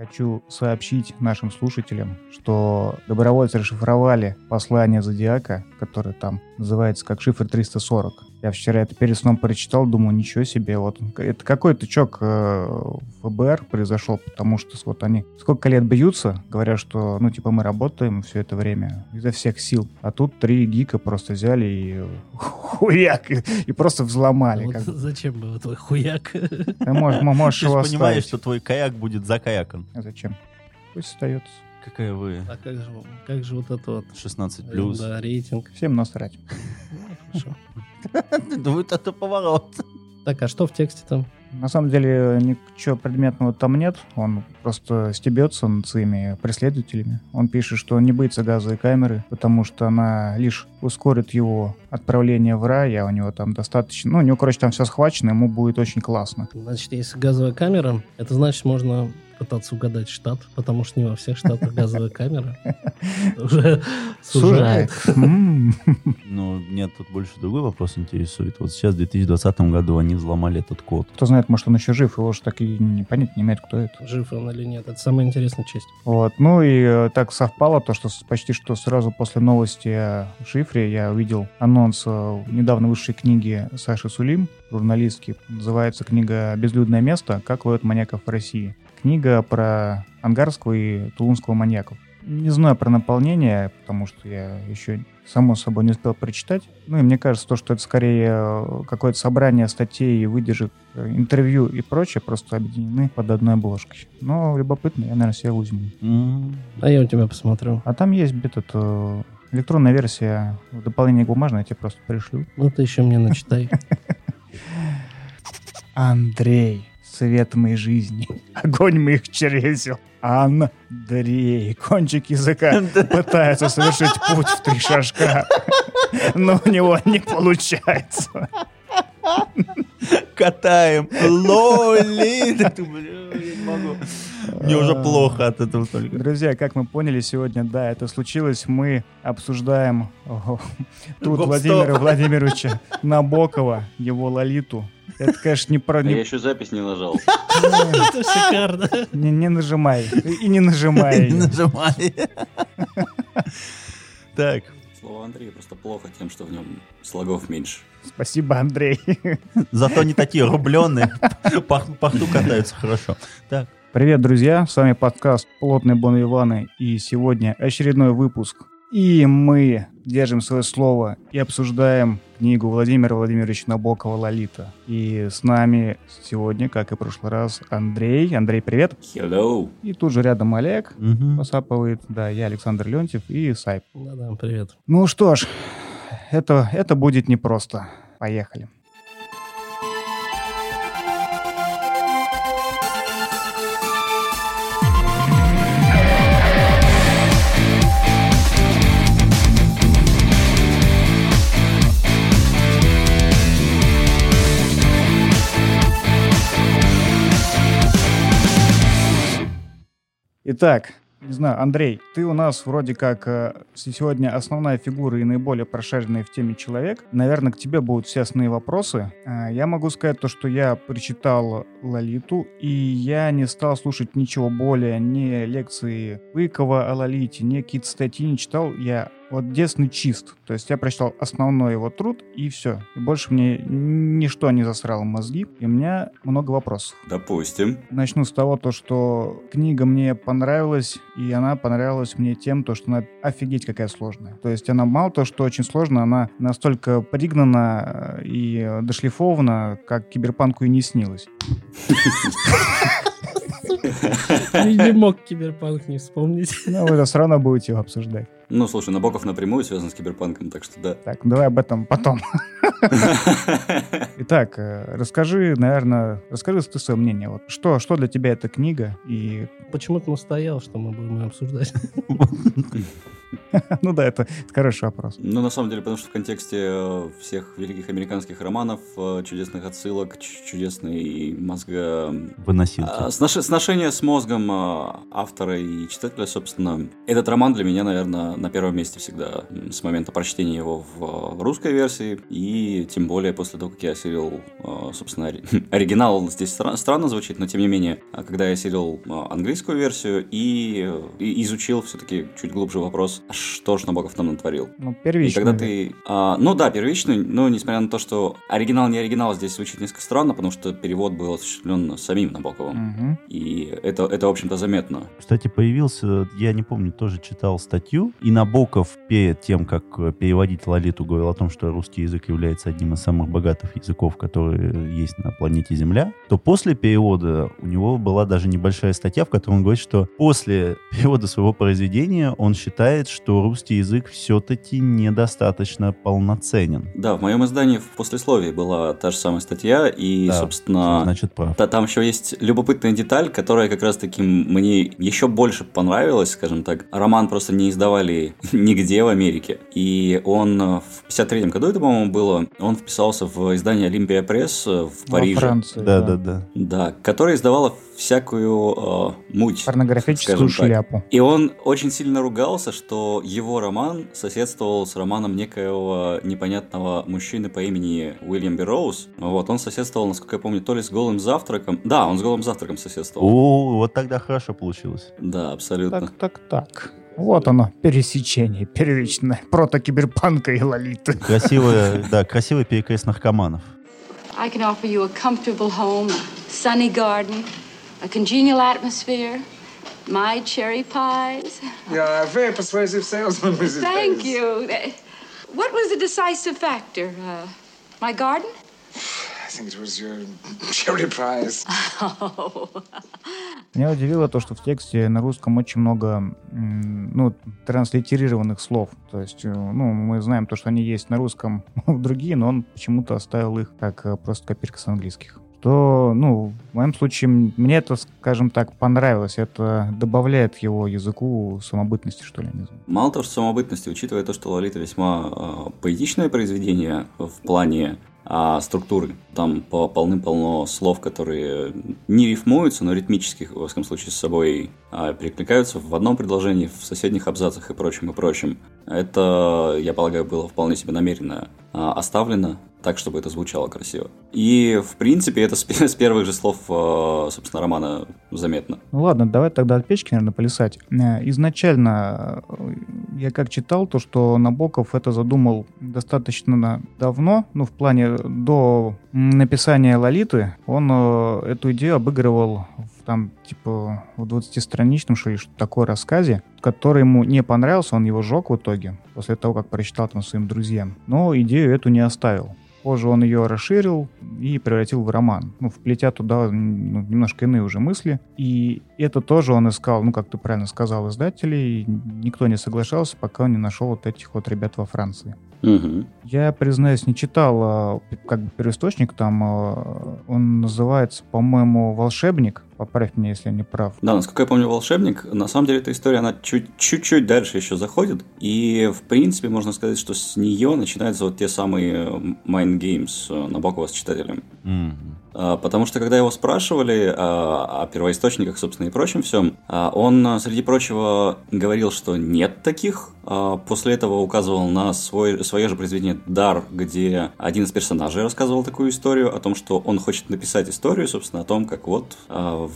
Хочу сообщить нашим слушателям, что добровольцы расшифровали послание Зодиака, которое там называется как шифр 340. Я вчера это перед сном прочитал, думаю, ничего себе, вот это какой-то чок э, ФБР произошел, потому что вот они сколько лет бьются, говорят, что, ну, типа, мы работаем все это время изо всех сил, а тут три гика просто взяли и хуяк, и, и просто взломали. Вот зачем был твой хуяк? Ты можешь, можешь Ты его понимаешь, оставить. что твой каяк будет закаякан. А зачем? Пусть остается. Какая вы? А как же, как же вот это вот? 16 плюс. Да, рейтинг. Всем насрать. Ну, хорошо. Да вот это поворот. Так, а что в тексте там? На самом деле ничего предметного там нет. Он просто стебется над своими преследователями. Он пишет, что он не боится газовой камеры, потому что она лишь ускорит его отправление в рай, а у него там достаточно... Ну, у него, короче, там все схвачено, ему будет очень классно. Значит, если газовая камера, это значит, можно пытаться угадать штат, потому что не во всех штатах газовая камера. Уже сужает. Ну, нет, тут больше другой вопрос интересует. Вот сейчас, в 2020 году, они взломали этот код. Кто знает, может, он еще жив, его же так и не понять не имеет, кто это. Жив он или нет. Это самая интересная часть. Вот. Ну и э, так совпало то, что почти что сразу после новости о шифре я увидел анонс э, недавно вышедшей книги Саши Сулим, журналистки. Называется книга «Безлюдное место. Как ловят маньяков в России». Книга про ангарского и тулунского маньяков. Не знаю про наполнение, потому что я еще, само собой, не успел прочитать. Ну и мне кажется, то, что это скорее э, какое-то собрание статей, выдержек, э, интервью и прочее, просто объединены под одной обложкой. Но любопытно, я, наверное, себе возьму. М, А я у тебя посмотрю. А там есть этот, э, электронная версия в дополнение к бумажной, я тебе просто пришлю. Ну, ты еще мне начитай. Андрей, свет моей жизни, огонь моих чересел. Андрей, кончик языка пытается совершить путь в три шажка, но у него не получается. Катаем. Лоли. Мне уже плохо от этого только. Друзья, как мы поняли сегодня, да, это случилось. Мы обсуждаем Гоп-стоп. Владимира Владимировича Набокова, его Лолиту. Это, конечно, не про... А я еще запись не нажал. Это шикарно. Не, не нажимай. И не нажимай. Не нажимай. Так, Слово Андрея просто плохо тем, что в нем слогов меньше. Спасибо, Андрей. зато не такие рубленые. По пахту катаются хорошо. Так, Привет, друзья. С вами подкаст «Плотные Бон Иваны». И сегодня очередной выпуск. И мы держим свое слово и обсуждаем книгу Владимира Владимировича Набокова «Лолита». И с нами сегодня, как и в прошлый раз, Андрей. Андрей, привет. Hello! И тут же рядом Олег мгм. посапывает. Да, я Александр Леонтьев и Сайп. Да-да, привет. Ну что ж, это, это будет непросто. Поехали. Итак, не знаю, Андрей, ты у нас вроде как э, сегодня основная фигура и наиболее прошаренный в теме человек. Наверное, к тебе будут все основные вопросы. А, Я могу сказать то, что я прочитал Лолиту, и я не стал слушать ничего более, ни лекции Быкова о Лолите, ни какие-то статьи не читал. Я вот детственный чист. То есть я прочитал основной его труд, и все. И больше мне ничто не засрало мозги, и у меня много вопросов. Допустим. Начну с того, то, что книга мне понравилась, и она понравилась мне тем, то, что она офигеть какая сложная. То есть она мало то, что очень сложная, она настолько пригнана э, и э, дошлифована, как киберпанку и не снилось. Не мог киберпанк не вспомнить. Но вы все равно будете его обсуждать. Ну, слушай, Набоков напрямую связан с киберпанком, так что да. Так, давай об этом потом. Итак, э, расскажи, наверное, расскажи ты свое мнение. Вот что, что для тебя эта книга и Почему ты настоял, что мы будем ее обсуждать? Ну да, это хороший вопрос. Ну, на самом деле, потому что в контексте э, всех великих американских романов, э, чудесных отсылок, чудесный мозга... Выносилки. А, сношение с мозгом э, автора и читателя, собственно. Этот роман для меня, наверное, на первом месте всегда с момента прочтения его в русской версии, и тем более после того, как я осилил, собственно, оригинал здесь странно звучит, но тем не менее, когда я осилил английскую версию и изучил все-таки чуть глубже вопрос, что ж Набоков там натворил. Ну, первичный. И когда ты... А, ну да, первичный, но несмотря на то, что оригинал не оригинал, здесь звучит несколько странно, потому что перевод был осуществлен самим Набоковым. Угу. И это, это, в общем-то, заметно. Кстати, появился, я не помню, тоже читал статью, и Набоков перед тем, как переводить Лолиту, говорил о том, что русский язык является одним из самых богатых языков, которые есть на планете Земля, то после перевода у него была даже небольшая статья, в которой он говорит, что после перевода своего произведения он считает, что русский язык все-таки недостаточно полноценен. Да, в моем издании в послесловии была та же самая статья, и, да, собственно, значит, прав. Та, там еще есть любопытная деталь, которая как раз-таки мне еще больше понравилась, скажем так. Роман просто не издавали нигде в Америке, и он в 53-м году, это, по-моему, было, он вписался в издание Олимпия Пресс в Париже. Во Франции, да, да, да. Да, которое издавало всякую э, муть. Порнографическую шляпу. И он очень сильно ругался, что его роман соседствовал с романом некоего непонятного мужчины по имени Уильям Берроуз. Вот, он соседствовал, насколько я помню, то ли с голым завтраком. Да, он с голым завтраком соседствовал. О, вот тогда хорошо получилось. Да, абсолютно. Так, так, так. Вот оно, пересечение первичное протокиберпанка и лолиты. Красивый, да, красивый перекрест наркоманов. I can offer you a comfortable home, a sunny garden, a congenial atmosphere, my cherry pies. Yeah, a very persuasive salesman, Mrs. Thank Bates. you. What was the decisive factor? Uh, my garden? I think it was your cherry pies. Меня удивило то, что в тексте на русском очень много ну, транслитерированных слов. То есть, э, ну, мы знаем то, что они есть на русском другие, но он почему-то оставил их как э, просто копирка с английских то, ну, в моем случае, мне это, скажем так, понравилось. Это добавляет его языку самобытности, что ли, не знаю. Мало того, что самобытности, учитывая то, что Лолита весьма э, поэтичное произведение в плане а структуры. Там полным-полно слов, которые не рифмуются, но ритмически, во всяком случае, с собой а, перекликаются в одном предложении, в соседних абзацах и прочим, и прочим. Это, я полагаю, было вполне себе намеренно а, оставлено так, чтобы это звучало красиво. И, в принципе, это с, первых же слов, э, собственно, романа заметно. Ну ладно, давай тогда от печки, наверное, полисать. Э, изначально э, я как читал, то, что Набоков это задумал достаточно давно, ну, в плане до написания «Лолиты», он эту идею обыгрывал в там, типа, в 20-страничном, что ли, что такое рассказе, который ему не понравился, он его жег в итоге, после того, как прочитал там своим друзьям. Но идею эту не оставил. Позже он ее расширил и превратил в роман, ну, вплетя туда ну, немножко иные уже мысли. И это тоже он искал, ну, как ты правильно сказал, издателей. Никто не соглашался, пока он не нашел вот этих вот ребят во Франции. Угу. Я, признаюсь, не читал а, как бы первоисточник, там а, он называется, по-моему, «Волшебник», поправь меня, если я не прав. Да, насколько я помню, «Волшебник», на самом деле эта история, она чуть-чуть дальше еще заходит, и, в принципе, можно сказать, что с нее начинаются вот те самые mind games Набокова с читателем. Угу. А, потому что, когда его спрашивали о, о первоисточниках, собственно, и прочем всем, а, он, среди прочего, говорил, что нет таких. А, после этого указывал на свой, свое же произведение «Дар», где один из персонажей рассказывал такую историю о том, что он хочет написать историю, собственно, о том, как вот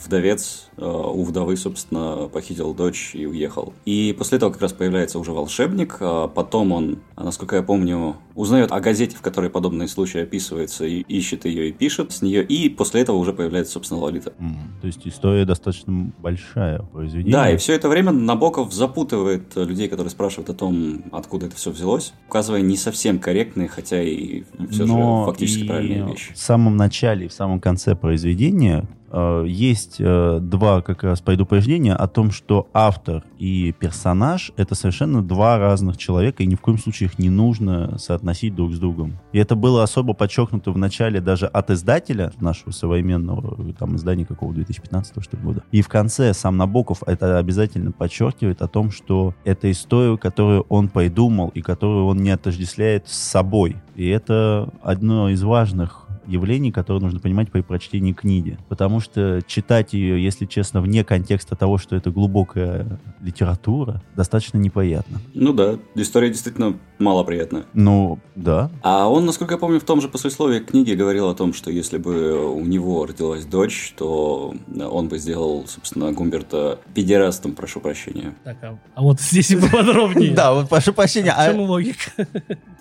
вдовец у вдовы, собственно, похитил дочь и уехал. И после этого как раз появляется уже волшебник. Потом он, насколько я помню, узнает о газете, в которой подобный случай описывается, и ищет ее и пишет с нее и после этого уже появляется, собственно, Лолита. Mm. То есть история достаточно большая произведение. Да, и все это время Набоков запутывает людей, которые спрашивают о том, откуда это все взялось, указывая не совсем корректные, хотя и все Но же фактически правильные вещи. В самом начале и в самом конце произведения э, есть э, два как раз предупреждения о том, что автор и персонаж — это совершенно два разных человека, и ни в коем случае их не нужно соотносить друг с другом. И это было особо подчеркнуто в начале даже от издателя нашего современного, там, издания какого 2015 что ли, года. И в конце сам Набоков это обязательно подчеркивает о том, что это история, которую он придумал и которую он не отождествляет с собой. И это одно из важных явлений, которые нужно понимать при прочтении книги. Потому что читать ее, если честно, вне контекста того, что это глубокая литература, достаточно неприятно. Ну да, история действительно малоприятная. Ну, да. А он, насколько я помню, в том же послесловии книги говорил о том, что если бы у него родилась дочь, то он бы сделал, собственно, Гумберта педерастом, прошу прощения. Так, а, а вот здесь и поподробнее. Да, вот прошу прощения. В чем логика?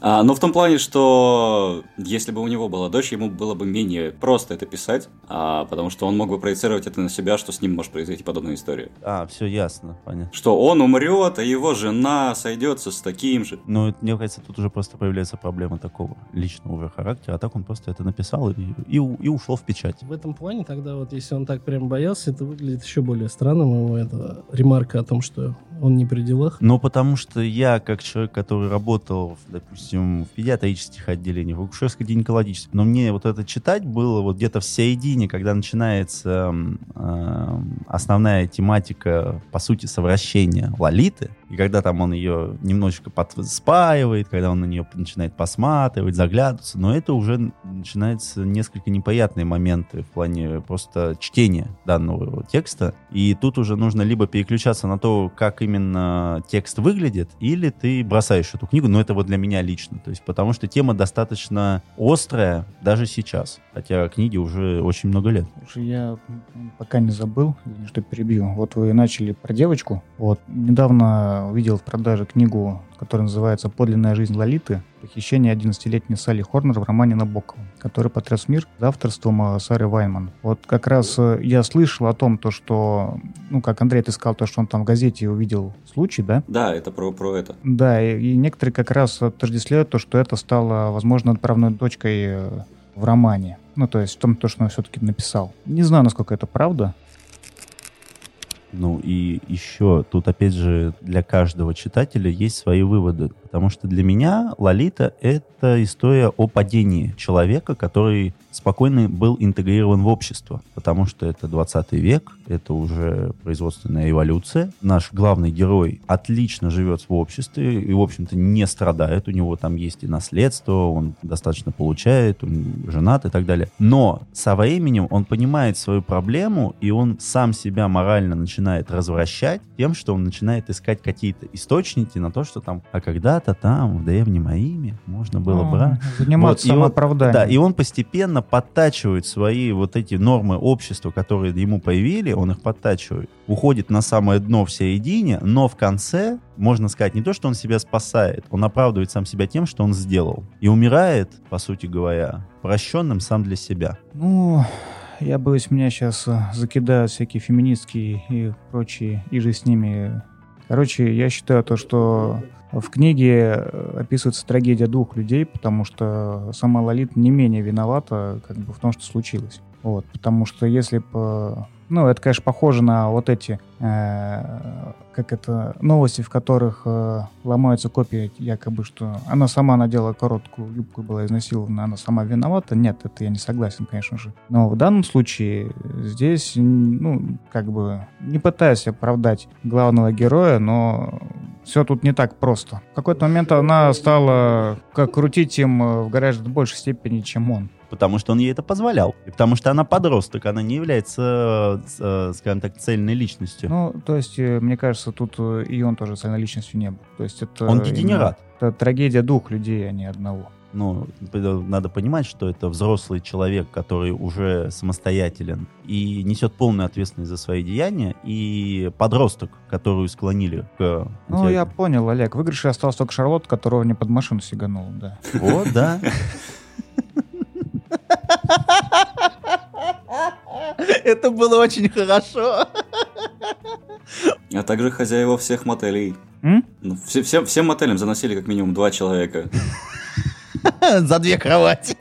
А, ну, в том плане, что если бы у него была дочь, ему было бы менее просто это писать, а, потому что он мог бы проецировать это на себя, что с ним может произойти подобная история. А, все ясно, понятно. Что он умрет, а его жена сойдется с таким же. Ну, мне кажется, тут уже просто появляется проблема такого личного уже характера, а так он просто это написал и, и, у- и ушел в печать. В этом плане тогда вот, если он так прям боялся, это выглядит еще более странным. Его эта ремарка о том, что он не при делах. Но потому что я, как человек, который работал, допустим, в педиатрических отделениях, в акушерско-гинекологических, но мне вот это читать было вот где-то в середине, когда начинается эм, основная тематика, по сути, совращения Лолиты, и когда там он ее немножечко под- спаивает, когда он на нее начинает посматривать, заглядываться, но это уже начинаются несколько неприятные моменты в плане просто чтения данного текста, и тут уже нужно либо переключаться на то, как именно текст выглядит, или ты бросаешь эту книгу, но это вот для меня лично, то есть потому что тема достаточно острая даже сейчас, хотя книге уже очень много лет. Слушай, я пока не забыл, что перебью. Вот вы начали про девочку. Вот недавно увидел в продаже книгу, которая называется «Подлинная жизнь Лолиты. Похищение 11-летней Салли Хорнер в романе Набокова», который потряс мир за авторством э, Сары Вайнман. Вот как раз э, я слышал о том, то, что, ну, как Андрей, ты сказал, то, что он там в газете увидел случай, да? Да, это про, про это. Да, и, и некоторые как раз отождествляют то, что это стало, возможно, отправной точкой э, в романе. Ну, то есть в том, то, что он все-таки написал. Не знаю, насколько это правда. Ну и еще тут опять же для каждого читателя есть свои выводы, потому что для меня Лолита это история о падении человека, который спокойно был интегрирован в общество, потому что это 20 век, это уже производственная эволюция. Наш главный герой отлично живет в обществе и, в общем-то, не страдает, у него там есть и наследство, он достаточно получает, он женат и так далее. Но со временем он понимает свою проблему, и он сам себя морально начинает развращать тем, что он начинает искать какие-то источники на то, что там, а когда-то там, в древнем Риме, можно было Ну, брать. Заниматься Вот, он- самооправданием. Да, и он постепенно подтачивает свои вот эти нормы общества, которые ему появили, он их подтачивает, уходит на самое дно в середине, но в конце, можно сказать, не то, что он себя спасает, он оправдывает сам себя тем, что он сделал. И умирает, по сути говоря, прощенным сам для себя. Ну, я боюсь, меня сейчас закидают всякие феминистские и прочие, и же с ними. Короче, я считаю то, что в книге э, описывается трагедия двух людей, потому что сама Лолита не менее виновата как бы в том, что случилось. Вот, потому что если бы... Ну, это, конечно, похоже на вот эти, э, как это, новости, в которых э, ломаются копии, якобы, что она сама надела короткую юбку была изнасилована, она сама виновата. Нет, это я не согласен, конечно же. Но в данном случае здесь, ну, как бы, не пытаюсь оправдать главного героя, но все тут не так просто. В какой-то момент она стала как крутить им э, в гораздо большей степени, чем он. Потому что он ей это позволял. И потому что она подросток, она не является, э, скажем так, цельной личностью. Ну, то есть, э, мне кажется, тут э, и он тоже социальной личностью не был. То есть это он дегенерат. Это трагедия двух людей, а не одного. ну, надо понимать, что это взрослый человек, который уже самостоятелен и несет полную ответственность за свои деяния, и подросток, которую склонили к... Ну, я понял, Олег. В выигрыше остался только Шарлотт, которого не под машину сиганул, да. Вот, да. Это было очень хорошо. А также хозяева всех мотелей. М? Ну, все, все- всем мотелям заносили как минимум два человека. За две кровати.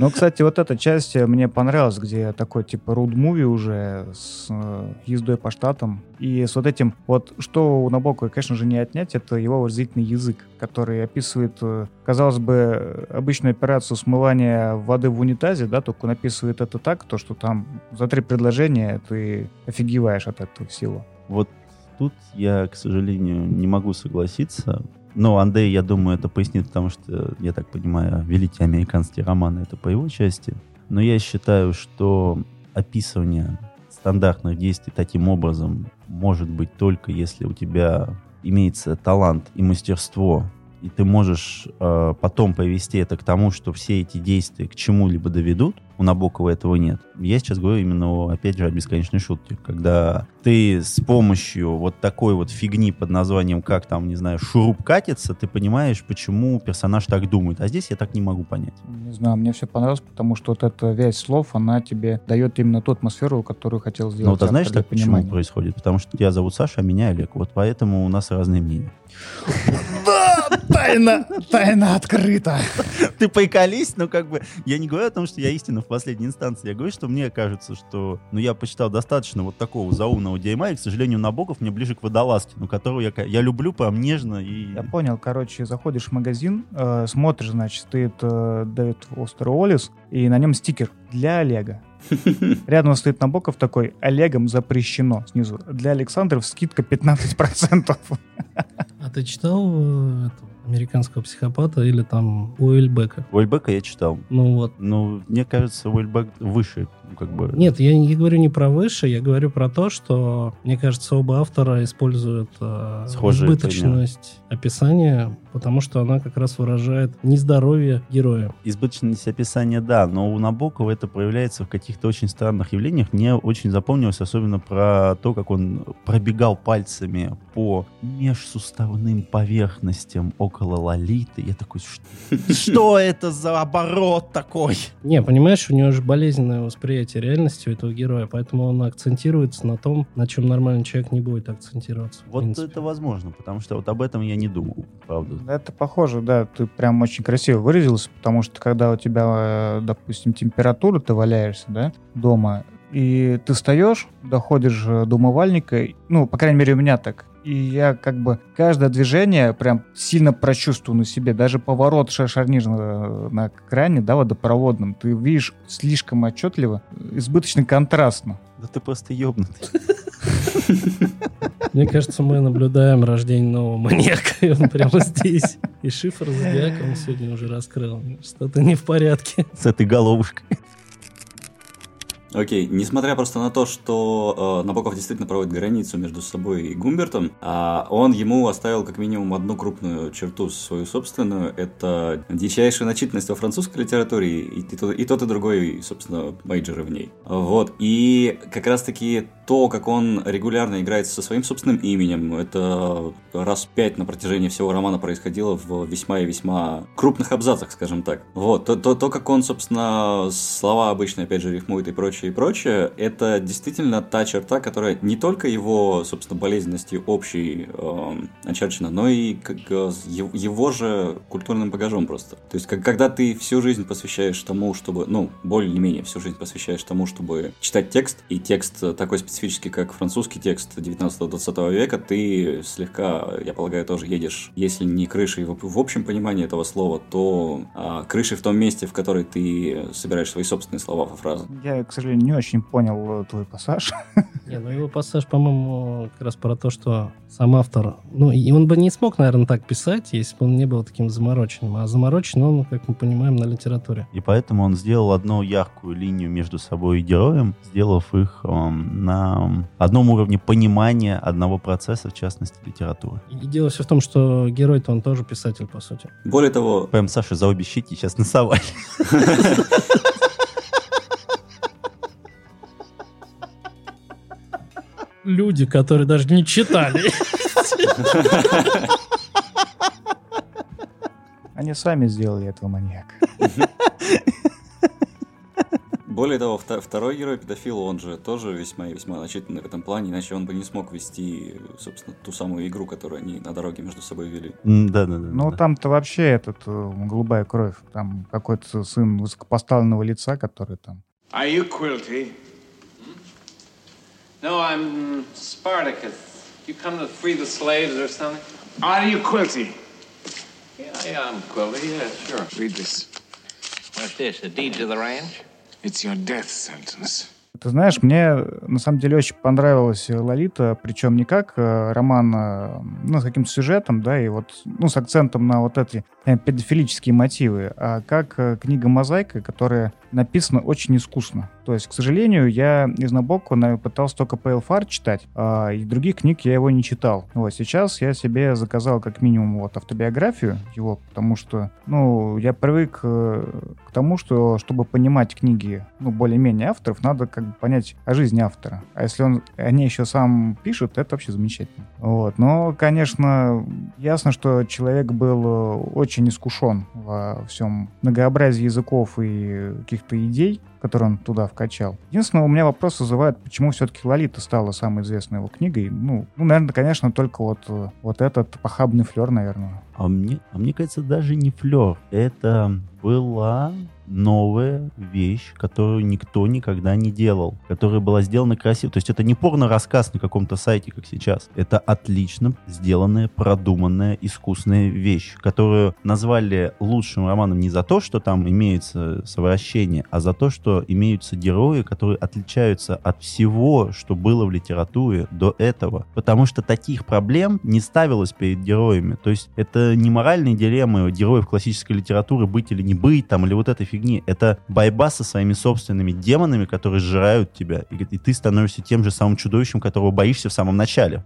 Ну, кстати, вот эта часть э, мне понравилась, где такой типа руд-муви уже с э, ездой по штатам. И с вот этим, вот что у Набокова, конечно же, не отнять, это его выразительный язык, который описывает, э, казалось бы, обычную операцию смывания воды в унитазе, да, только он описывает это так, то, что там за три предложения ты офигеваешь от этого всего. Вот тут я, к сожалению, не могу согласиться. Но Андрей, я думаю, это пояснит, потому что, я так понимаю, великие американские романы — это по его части. Но я считаю, что описывание стандартных действий таким образом может быть только если у тебя имеется талант и мастерство, и ты можешь э, потом повести это к тому, что все эти действия к чему-либо доведут, у Набокова этого нет. Я сейчас говорю именно, опять же, о бесконечной шутке, когда ты с помощью вот такой вот фигни под названием, как там, не знаю, шуруп катится, ты понимаешь, почему персонаж так думает. А здесь я так не могу понять. Не знаю, мне все понравилось, потому что вот эта вязь слов, она тебе дает именно ту атмосферу, которую хотел сделать. Ну, вот а знаешь, так почему понимания. происходит? Потому что тебя зовут Саша, а меня Олег. Вот поэтому у нас разные мнения. Тайна, тайна открыта. Ты приколись, но как бы я не говорю о том, что я истина в последней инстанции. Я говорю, что мне кажется, что ну, я почитал достаточно вот такого заумного дерьма, и, к сожалению, Набоков мне ближе к Водолазкину, которого я, я люблю прям нежно и... Я понял, короче, заходишь в магазин, э, смотришь, значит, стоит э, Дэвид Фостер Уоллес, и на нем стикер для Олега. Рядом стоит Набоков такой, Олегом запрещено снизу. Для Александров скидка 15%. А ты читал э, этого американского психопата или там Уэльбека? Уэльбека я читал. Ну вот. Ну, мне кажется, Уэльбек выше, как бы... Нет, я не говорю не про выше, я говорю про то, что, мне кажется, оба автора используют э, Схожие избыточность описания, потому что она как раз выражает нездоровье героя. Избыточность описания, да, но у Набокова это проявляется в каких-то очень странных явлениях. Мне очень запомнилось особенно про то, как он пробегал пальцами по межсуставным поверхностям около Лолиты. Я такой, «Ш- что это за оборот такой? Не, понимаешь, у него же болезненное восприятие реальности у этого героя, поэтому он акцентируется на том, на чем нормальный человек не будет акцентироваться. Вот принципе. это возможно, потому что вот об этом я не думал, правда. Это похоже, да, ты прям очень красиво выразился, потому что когда у тебя, э, допустим, температура, ты валяешься, да, дома, и ты встаешь, доходишь э, до умывальника, ну, по крайней мере, у меня так, и я как бы каждое движение прям сильно прочувствую на себе. Даже поворот ша- шарнирного на кране, да, водопроводном, ты видишь слишком отчетливо, избыточно контрастно. Да ты просто ебнутый. Мне кажется, мы наблюдаем рождение нового маньяка, и он прямо здесь. И шифр зодиака он сегодня уже раскрыл. Что-то не в порядке. С этой головушкой. Окей, несмотря просто на то, что э, Набоков действительно проводит границу между собой и Гумбертом, а он ему оставил как минимум одну крупную черту свою собственную. Это дичайшая начитанность во французской литературе и, и, тот, и тот, и другой, собственно, мейджоры в ней. Вот. И как раз-таки то, как он регулярно играет со своим собственным именем, это раз пять на протяжении всего романа происходило в весьма и весьма крупных абзацах, скажем так. Вот. То, то, то как он, собственно, слова обычно, опять же, рифмует и прочее, и прочее, это действительно та черта, которая не только его, собственно, болезненностью общей э, очерчена, но и как, э, его, же культурным багажом просто. То есть, как, когда ты всю жизнь посвящаешь тому, чтобы, ну, более-менее всю жизнь посвящаешь тому, чтобы читать текст, и текст э, такой специфический, как французский текст 19-20 века, ты слегка, я полагаю, тоже едешь, если не крышей в, в общем понимании этого слова, то а, крышей в том месте, в которой ты собираешь свои собственные слова во фразы. Я, к сожалению, не очень понял э, твой пассаж. Не, ну его пассаж, по-моему, как раз про то, что сам автор... Ну, и он бы не смог, наверное, так писать, если бы он не был таким замороченным. А заморочен он, как мы понимаем, на литературе. И поэтому он сделал одну яркую линию между собой и героем, сделав их эм, на одном уровне понимания одного процесса, в частности, литературы. И дело все в том, что герой-то он тоже писатель, по сути. Более того, Прям Саша за обе щеки сейчас насовали. Люди, которые даже не читали. Они сами сделали этого маньяка. Более того, вто- второй герой педофил, он же тоже весьма и весьма начитанный в этом плане, иначе он бы не смог вести, собственно, ту самую игру, которую они на дороге между собой вели. Да-да-да. Ну, там-то вообще этот, э, голубая кровь. Там какой-то сын высокопоставленного лица, который там... Are you Quilty? No, I'm Spartacus. You come to free the slaves or something? Are you Quilty? Yeah, yeah, I'm Quilty. Yeah, sure. Read this. What's this? The deed to the ranch? It's your death sentence. Ты знаешь, мне на самом деле очень понравилась Лолита, причем не как э, роман, э, ну, с каким-то сюжетом, да, и вот, ну, с акцентом на вот эти э, педофилические мотивы, а как э, книга «Мозаика», которая написана очень искусно. То есть, к сожалению, я из Набоку на- пытался только PLFR читать, а из других книг я его не читал. Вот сейчас я себе заказал как минимум вот автобиографию его, потому что, ну, я привык э, к тому, что чтобы понимать книги, ну, более-менее авторов, надо как бы понять о жизни автора. А если он о ней еще сам пишет, это вообще замечательно. Вот. Но, конечно, ясно, что человек был э, очень искушен во всем многообразии языков и каких-то идей, которые он туда вкачал. Единственное, у меня вопрос вызывает, почему все-таки «Лолита» стала самой известной его книгой. Ну, ну наверное, конечно, только вот, э, вот этот похабный флер, наверное. А мне, а мне кажется, даже не флер. Это была новая вещь, которую никто никогда не делал, которая была сделана красиво. То есть это не порно-рассказ на каком-то сайте, как сейчас. Это отлично сделанная, продуманная, искусная вещь, которую назвали лучшим романом не за то, что там имеется совращение, а за то, что имеются герои, которые отличаются от всего, что было в литературе до этого. Потому что таких проблем не ставилось перед героями. То есть это не моральные дилеммы героев классической литературы быть или не быть, там, или вот этой фигни. Это борьба со своими собственными демонами, которые сжирают тебя. И, и ты становишься тем же самым чудовищем, которого боишься в самом начале.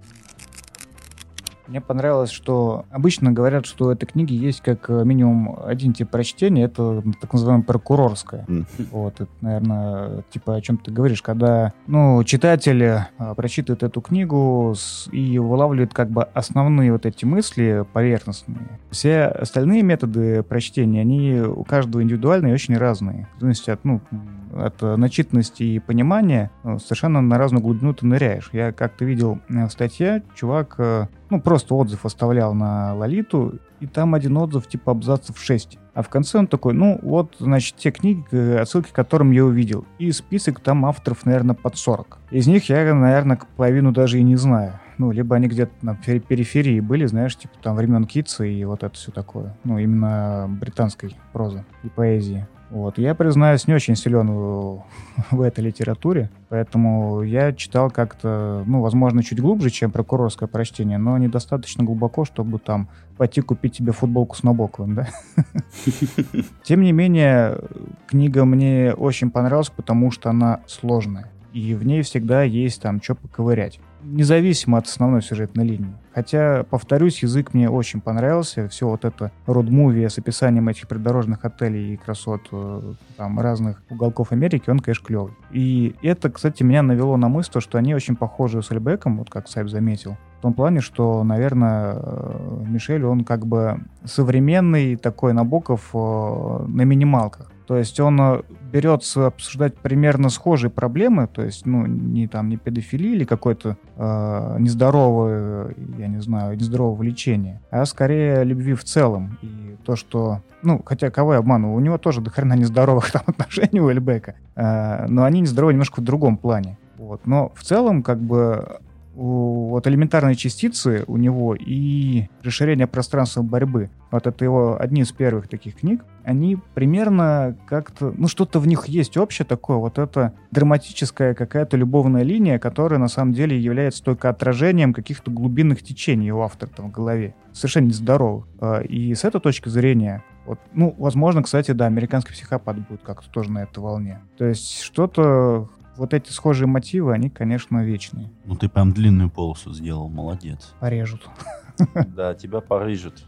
Мне понравилось, что обычно говорят, что у этой книги есть как э, минимум один тип прочтения, это так называемое прокурорское. Вот, это, наверное, типа о чем ты говоришь, когда, ну, читатель а, прочитывает эту книгу с- и вылавливает как бы основные вот эти мысли поверхностные. Все остальные методы прочтения, они у каждого индивидуальные и очень разные. В зависимости от, ну, от э, начитанности и понимания ну, совершенно на разную глубину ты ныряешь. Я как-то видел э, в статье, чувак, э, ну, просто отзыв оставлял на Лолиту, и там один отзыв типа абзацев 6. А в конце он такой, ну, вот, значит, те книги, э, отсылки к которым я увидел. И список там авторов, наверное, под 40. Из них я, наверное, половину даже и не знаю. Ну, либо они где-то на пери- периферии были, знаешь, типа там времен Китса и вот это все такое. Ну, именно британской прозы и поэзии. Вот. Я, признаюсь, не очень силен в, этой литературе, поэтому я читал как-то, ну, возможно, чуть глубже, чем прокурорское прочтение, но недостаточно глубоко, чтобы там пойти купить тебе футболку с Набоковым, да? Тем не менее, книга мне очень понравилась, потому что она сложная. И в ней всегда есть там что поковырять. Независимо от основной сюжетной линии. Хотя, повторюсь, язык мне очень понравился. Все вот это род-муви с описанием этих придорожных отелей и красот э, там разных уголков Америки, он, конечно, клевый. И это, кстати, меня навело на мысль, то, что они очень похожи с Альбеком, вот как Сайб заметил. В том плане, что, наверное, э, Мишель, он как бы современный такой Набоков э, на минималках. То есть он э, берется обсуждать примерно схожие проблемы, то есть, ну, не там, не педофилии или какое-то э, нездоровое, я не знаю, нездоровое влечение, а скорее любви в целом. И то, что, ну, хотя кого я обманываю, у него тоже до хрена нездоровых там отношений у Эльбека, э, но они нездоровы немножко в другом плане. Вот. Но в целом, как бы, вот элементарные частицы у него и расширение пространства борьбы, вот это его одни из первых таких книг, они примерно как-то, ну что-то в них есть общее такое, вот это драматическая какая-то любовная линия, которая на самом деле является только отражением каких-то глубинных течений у автора там в голове, совершенно нездоровых. А, И с этой точки зрения вот, ну, возможно, кстати, да, американский психопат будет как-то тоже на этой волне. То есть что-то, вот эти схожие мотивы, они, конечно, вечные. Ну ты прям длинную полосу сделал, молодец. Порежут. Да, тебя порыжет.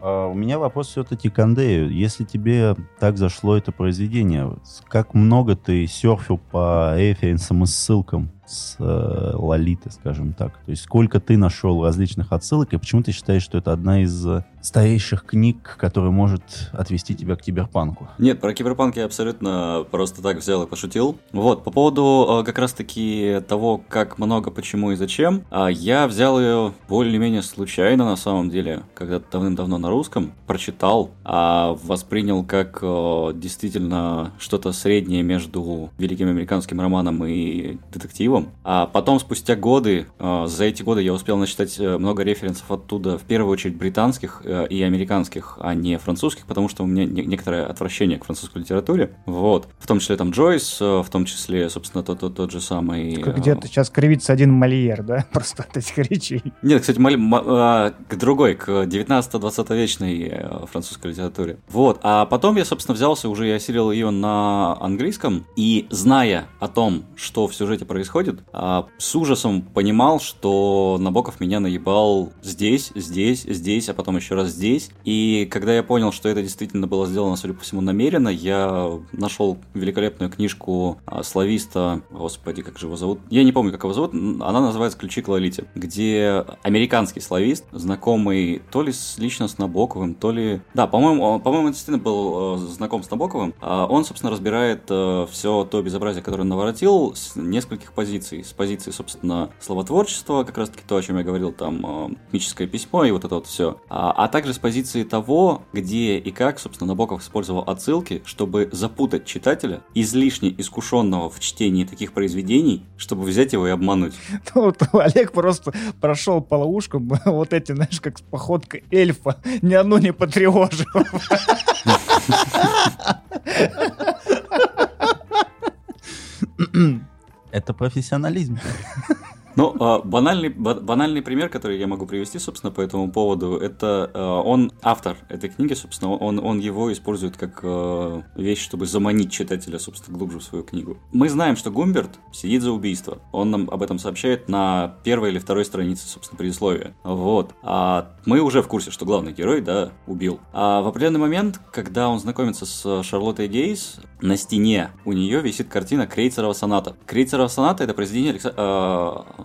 А, У меня вопрос все-таки к Андрею. Если тебе так зашло это произведение, как много ты серфил по референсам и ссылкам? С э, Лолиты, скажем так? То есть сколько ты нашел различных отсылок, и почему ты считаешь, что это одна из э, старейших книг, которая может отвести тебя к киберпанку? Нет, про киберпанк я абсолютно просто так взял и пошутил. Вот, по поводу э, как раз-таки того, как много, почему и зачем, а, я взял ее более-менее случайно на самом деле, когда давным-давно на русском, прочитал, а воспринял как э, действительно что-то среднее между великим американским романом и детективом. А потом, спустя годы, э, за эти годы я успел начитать э, много референсов оттуда, в первую очередь британских э, и американских, а не французских, потому что у меня не- некоторое отвращение к французской литературе. Вот. В том числе там Джойс, в том числе, собственно, тот, тот, тот же самый... Где-то сейчас кривится один Мольер, да? Просто от этих речей. Нет, кстати, ма- а, к другой, к 19-20 вечной французской литературе. Вот, а потом я, собственно, взялся уже и осилил ее на английском, и зная о том, что в сюжете происходит, а, с ужасом понимал, что Набоков меня наебал здесь, здесь, здесь, а потом еще раз здесь. И когда я понял, что это действительно было сделано, судя по всему, намеренно, я нашел великолепную книжку а, слависта, господи, как же его зовут? Я не помню, как его зовут, она называется «Ключи к Лолите», где американский славист, знакомый то ли лично с Набоковым, то ли... Да, по-моему, по-моему, он действительно был э, знаком с Набоковым. А он, собственно, разбирает все то безобразие, которое он наворотил, с нескольких позиций. С позиции, собственно, словотворчества, как раз-таки то, о чем я говорил, там, э, мифическое письмо и вот это вот все. А, а также с позиции того, где и как, собственно, Набоков использовал отсылки, чтобы запутать читателя, излишне искушенного в чтении таких произведений, чтобы взять его и обмануть. Ну, вот Олег просто прошел по ловушкам, вот эти, знаешь, как походка эльфа, ни одну не потревожил. Это профессионализм. Ну, а, банальный, ба- банальный пример, который я могу привести, собственно, по этому поводу, это а, он автор этой книги, собственно, он, он его использует как а, вещь, чтобы заманить читателя, собственно, глубже в свою книгу. Мы знаем, что Гумберт сидит за убийство. Он нам об этом сообщает на первой или второй странице, собственно, предисловия. Вот. А мы уже в курсе, что главный герой, да, убил. А в определенный момент, когда он знакомится с Шарлоттой Гейс, на стене у нее висит картина Крейцерова соната. Крейцерова соната это произведение Алекса...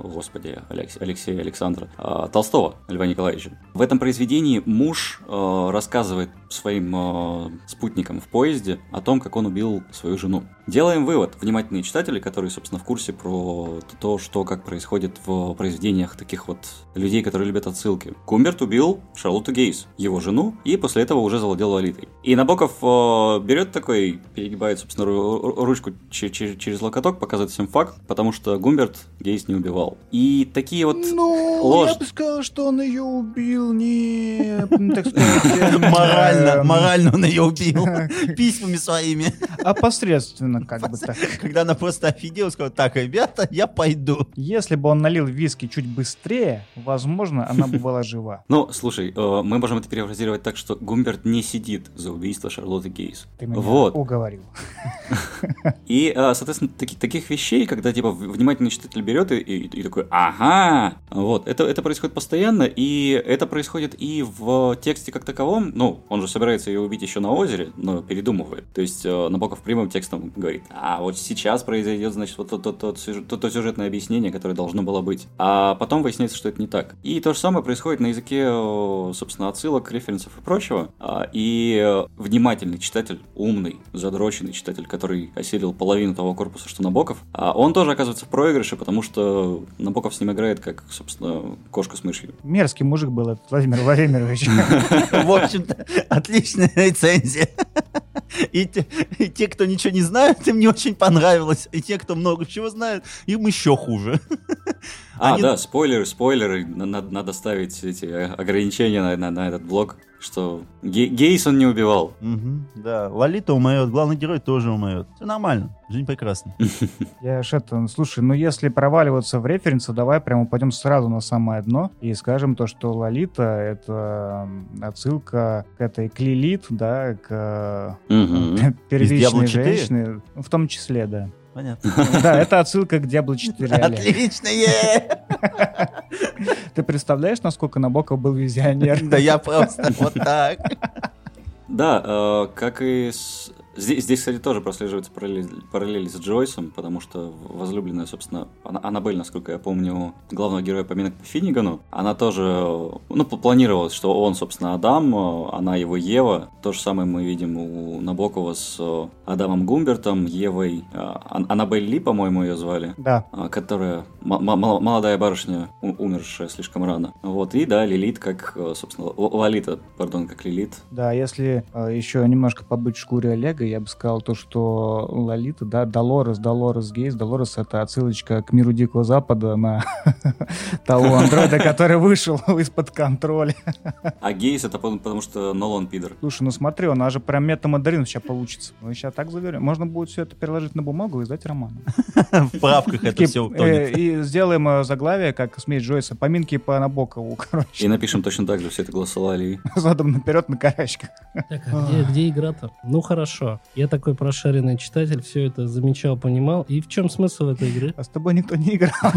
Господи, Алекс... Алексея Александра Толстого Льва Николаевича. В этом произведении муж а, рассказывает своим а, спутникам в поезде о том, как он убил свою жену. Делаем вывод, внимательные читатели, которые, собственно, в курсе про то, что как происходит в произведениях таких вот людей, которые любят отсылки. Гумберт убил Шарлотту Гейс, его жену, и после этого уже завладел Лолитой. И Набоков э, берет такой, перегибает, собственно, ру- ру- ручку че- че- через локоток, показывает всем факт, потому что Гумберт Гейс не убивал. И такие вот... Ну, ложь. я бы сказал, что он ее убил не, так сказать, Морально, эм, морально он ее убил. Письмами своими. Опосредственно, как бы так. Когда она просто офигела, сказала, так, ребята, я пойду. Если бы он налил виски чуть быстрее, возможно, она бы была жива. Ну, слушай, э, мы можем это перефразировать так, что Гумберт не сидит за убийство Шарлотты Гейс. Ты меня Вот. уговорил. И, э, соответственно, таки- таких вещей, когда, типа, внимательный читатель берет и, и- и такой, ага, вот, это, это происходит постоянно, и это происходит и в тексте как таковом, ну, он же собирается ее убить еще на озере, но передумывает. То есть э, Набоков прямым текстом говорит, а вот сейчас произойдет, значит, вот то, то, то, сюжет- то, то сюжетное объяснение, которое должно было быть. А потом выясняется, что это не так. И то же самое происходит на языке, э, собственно, отсылок, референсов и прочего. А, И э, внимательный читатель, умный, задроченный читатель, который осилил половину того корпуса, что Набоков, а он тоже оказывается в проигрыше, потому что Набоков с ним играет как, собственно, кошка с мышью. Мерзкий мужик был Владимир Владимирович. В общем-то, отличная рецензия. И те, и те, кто ничего не знают, им не очень понравилось. И те, кто много чего знают, им еще хуже. А, Они- да, спойлеры, спойлеры. На- Надо, надо ставить эти э, ограничения на, на- на этот блог, что Ге- Гейс он не убивал. Мгм, да, Лолита умрет, главный герой тоже умрет. Все нормально, жизнь прекрасна. Я ж это, слушай, ну если проваливаться в референсы, давай прямо пойдем сразу на самое дно и скажем то, что Лолита — это отсылка к этой Клилит, да, к э, первичной Diablo 4? женщине, ну, в том числе, да. Понятно. Да, это отсылка к Diablo 4. Олег. Отлично! Ты представляешь, насколько Набоков был визионер? Да я просто вот так. Да, э, как и с Здесь, здесь, кстати, тоже прослеживается параллель, параллель с Джойсом, потому что возлюбленная, собственно, Аннабель, насколько я помню, главного героя поминок по Финнигану, она тоже, ну, планировалось, что он, собственно, Адам, она его Ева. То же самое мы видим у Набокова с Адамом Гумбертом, Евой, Ан- Аннабель Ли, по-моему, ее звали. Да. а, Которая молодая барышня, умершая слишком рано. Вот, и да, Лилит как, э, собственно, Лолита, пардон, как Лилит. Да, если э, еще немножко побыть в шкуре Олега, я бы сказал то, что Лолита, да, Долорес, Долорес Гейс, Долорес это отсылочка к миру Дикого Запада на того андроида, который вышел из-под контроля. А Гейс это потому, что Нолан пидор. Слушай, ну смотри, у нас же прям метамодерн сейчас получится. Мы сейчас так заверим. Можно будет все это переложить на бумагу и издать роман. В правках это все э, утонет. И сделаем э, заглавие, как смесь Джойса, поминки по Набокову, короче, И напишем точно так же, все это голосовали. задом наперед на корячках. Так, а где игра-то? Ну хорошо. Я такой прошаренный читатель, все это замечал, понимал. И в чем смысл этой игры? А с тобой никто не играл.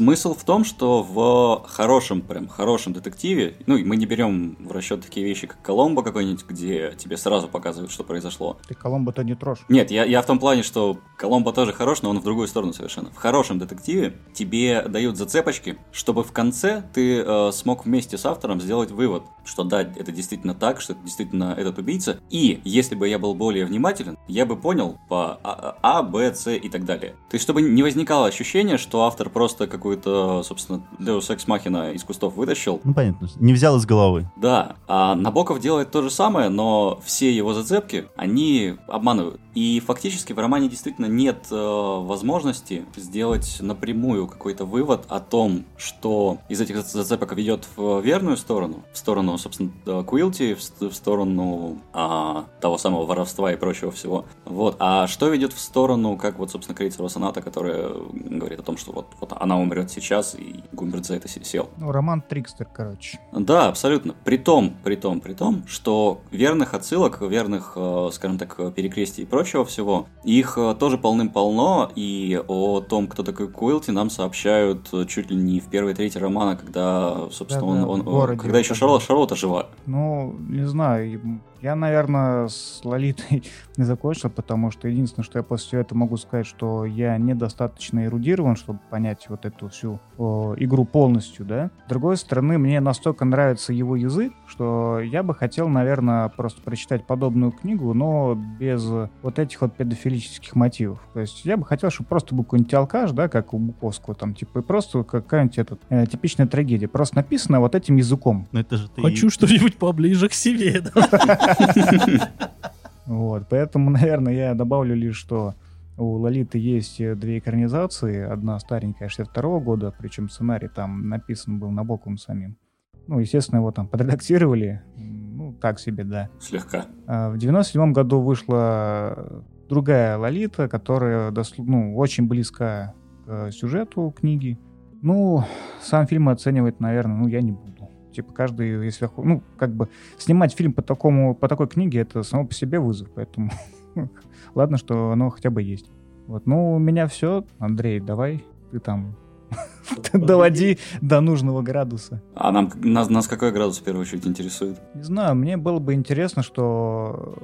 Смысл в том, что в хорошем, прям хорошем детективе, ну, и мы не берем в расчет такие вещи, как Коломбо какой-нибудь, где тебе сразу показывают, что произошло. Ты Коломбо-то не трожь. Нет, я, я в том плане, что Коломбо тоже хорош, но он в другую сторону совершенно. В хорошем детективе тебе дают зацепочки, чтобы в конце ты э, смог вместе с автором сделать вывод, что да, это действительно так, что это действительно этот убийца. И если бы я был более внимателен, я бы понял по А, А, Б, С и так далее. То есть, чтобы не возникало ощущение, что автор просто какую-то, собственно, Deus Ex Machina из кустов вытащил, Ну, понятно. Не взял из головы. да, а Набоков делает то же самое, но все его зацепки, они обманывают. И фактически в романе действительно нет э, возможности сделать напрямую какой-то вывод о том, что из этих зац- зацепок ведет в верную сторону, в сторону, собственно, э, Куилти, в, в сторону а, того самого воровства и прочего всего. Вот. А что ведет в сторону, как вот, собственно, крейцерова соната, которая говорит о том, что вот, вот она умрет сейчас, и Гумберт за это се- сел. Ну, роман Трикстер, короче. Да, абсолютно. При том, при том, при том, что верных отсылок, верных, э, скажем так, перекрестий и прочего всего, их э, тоже полным-полно, и о том, кто такой Куилти, нам сообщают э, чуть ли не в первой трети романа, когда, собственно, Да-да, он, он- в городе когда еще Шарлот. Шарлотта жива. Ну, не знаю, я, наверное, с Лолитой не закончил, потому что единственное, что я после всего этого могу сказать, что я недостаточно эрудирован, чтобы понять вот эту всю о, игру полностью, да. С другой стороны, мне настолько нравится его язык, что я бы хотел, наверное, просто прочитать подобную книгу, но без вот этих вот педофилических мотивов. То есть я бы хотел, чтобы просто был какой-нибудь алкаш, да, как у Буковского, там, типа, и просто какая-нибудь этот, э, типичная трагедия, просто написана вот этим языком. Ну, это же ты... Хочу что-нибудь поближе к себе. да. Вот, поэтому, наверное, я добавлю лишь, что у Лолиты есть э, две экранизации. Одна старенькая, 62 года, причем сценарий там написан был Набоковым самим. Ну, естественно, его там подредактировали. Ну, так себе, да. Слегка. А В 97 году вышла другая Лолита, которая ну, очень близка к сюжету книги. Ну, сам фильм оценивать, наверное, ну, я не буду. Типа, каждый, если... Ну, как бы, снимать фильм по, такому, по такой книге, это само по себе вызов, поэтому... Ладно, что оно хотя бы есть. Вот, ну, у меня все. Андрей, давай, ты там доводи до нужного градуса. А нам, нас, нас какой градус в первую очередь интересует? Не знаю, мне было бы интересно, что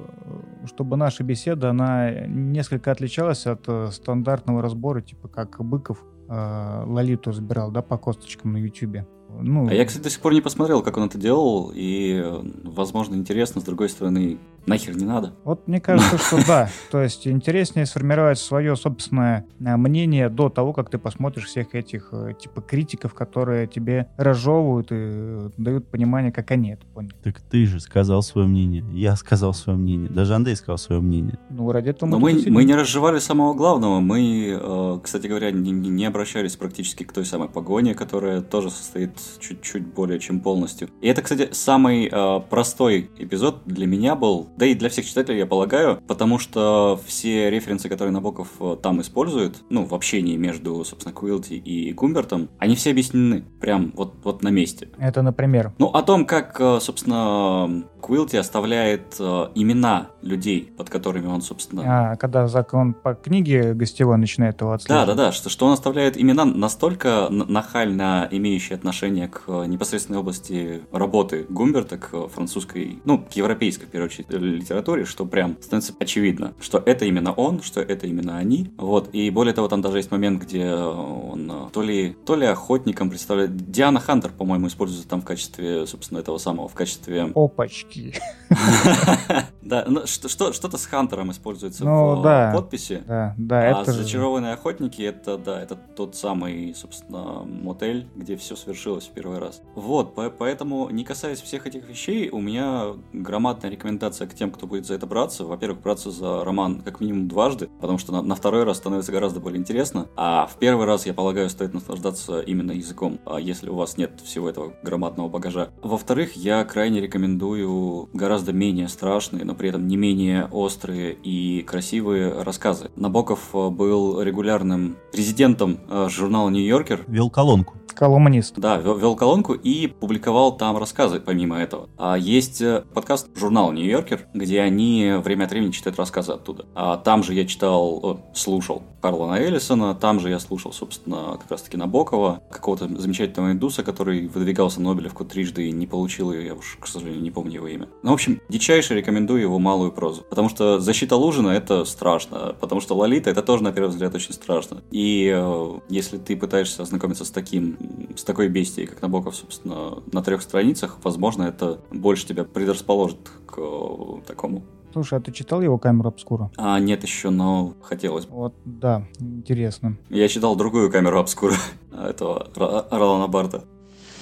чтобы наша беседа, она несколько отличалась от э, стандартного разбора, типа как Быков э, Лолиту забирал, да, по косточкам на Ютубе. Ну, А я, кстати, до сих пор не посмотрел, как он это делал, и, э, возможно, интересно, с другой стороны, нахер не надо. Вот мне кажется, что да. То есть интереснее сформировать свое собственное э, мнение до того, как ты посмотришь всех этих э, типа критиков, которые тебе разжевывают и э, дают понимание, как они это поняли. Так ты же сказал свое мнение. Я сказал свое мнение. Даже Андрей сказал свое мнение. Ну, ради этого Но мы, мы не разжевали самого главного. Мы, кстати говоря, не, обращались практически к той самой погоне, которая тоже состоит чуть-чуть более чем полностью. И это, кстати, самый простой эпизод для меня был да и для всех читателей, я полагаю, потому что все референсы, которые Набоков э, там использует, ну, в общении между, собственно, Куилти и Гумбертом, они все объяснены прям вот, вот на месте. Это, например. Ну, о том, как, э, собственно, Куилти оставляет э, имена людей, под которыми он, собственно... А, когда закон по книге гостевой начинает его отслеживать. да, да, что, что он оставляет имена настолько нахально имеющие отношение к непосредственной области работы Гумберта, к французской, ну, к европейской, в первую очередь, литературе, что прям становится очевидно, что это именно он, что это именно они. Вот, и более того, там даже есть момент, где он э, то ли, то ли охотником представляет... Диана Хантер, по-моему, используется там в качестве, собственно, этого самого, в качестве... Опачки. Да, ну, что- что- что-то с Хантером используется Ну, в э, подписи. Да, да, а зачарованные охотники это да, это тот самый, собственно, мотель, где все свершилось в первый раз. Вот, по- поэтому, не касаясь всех этих вещей, у меня громадная рекомендация к тем, кто будет за это браться. Во-первых, браться за роман как минимум дважды, потому что на, второй раз становится гораздо более интересно. А в первый раз, я полагаю, стоит наслаждаться именно языком, а если у вас нет всего этого громадного багажа. Во-вторых, я крайне рекомендую гораздо менее страшные, но при этом не менее острые и красивые рассказы. Набоков э, был регулярным резидентом э, журнала «Нью-Йоркер», Вел колонку. Колумнист. да, вел, вел колонку и публиковал там рассказы, помимо этого. А есть э, подкаст журнала Нью-Йоркер, где они время от времени читают рассказы оттуда. А там же я читал, о, слушал Карлона Эллисона, там же я слушал, собственно, как раз-таки Набокова, какого-то замечательного индуса, который выдвигался на Нобелевку трижды и не получил ее, я уж, к сожалению, не помню его имя. Ну, в общем, дичайше рекомендую его малую прозу. Потому что «Защита Лужина» — это страшно, потому что «Лолита» — это тоже, на первый взгляд, очень страшно. И э, если ты пытаешься ознакомиться с таким, с такой бестией, как Набоков, собственно, на трех страницах, возможно, это больше тебя предрасположит к э, такому. Слушай, а ты читал его камеру обскура? А нет еще, но хотелось бы. Вот, да, интересно. Я читал другую камеру обскура этого Ро- Ролана Барта.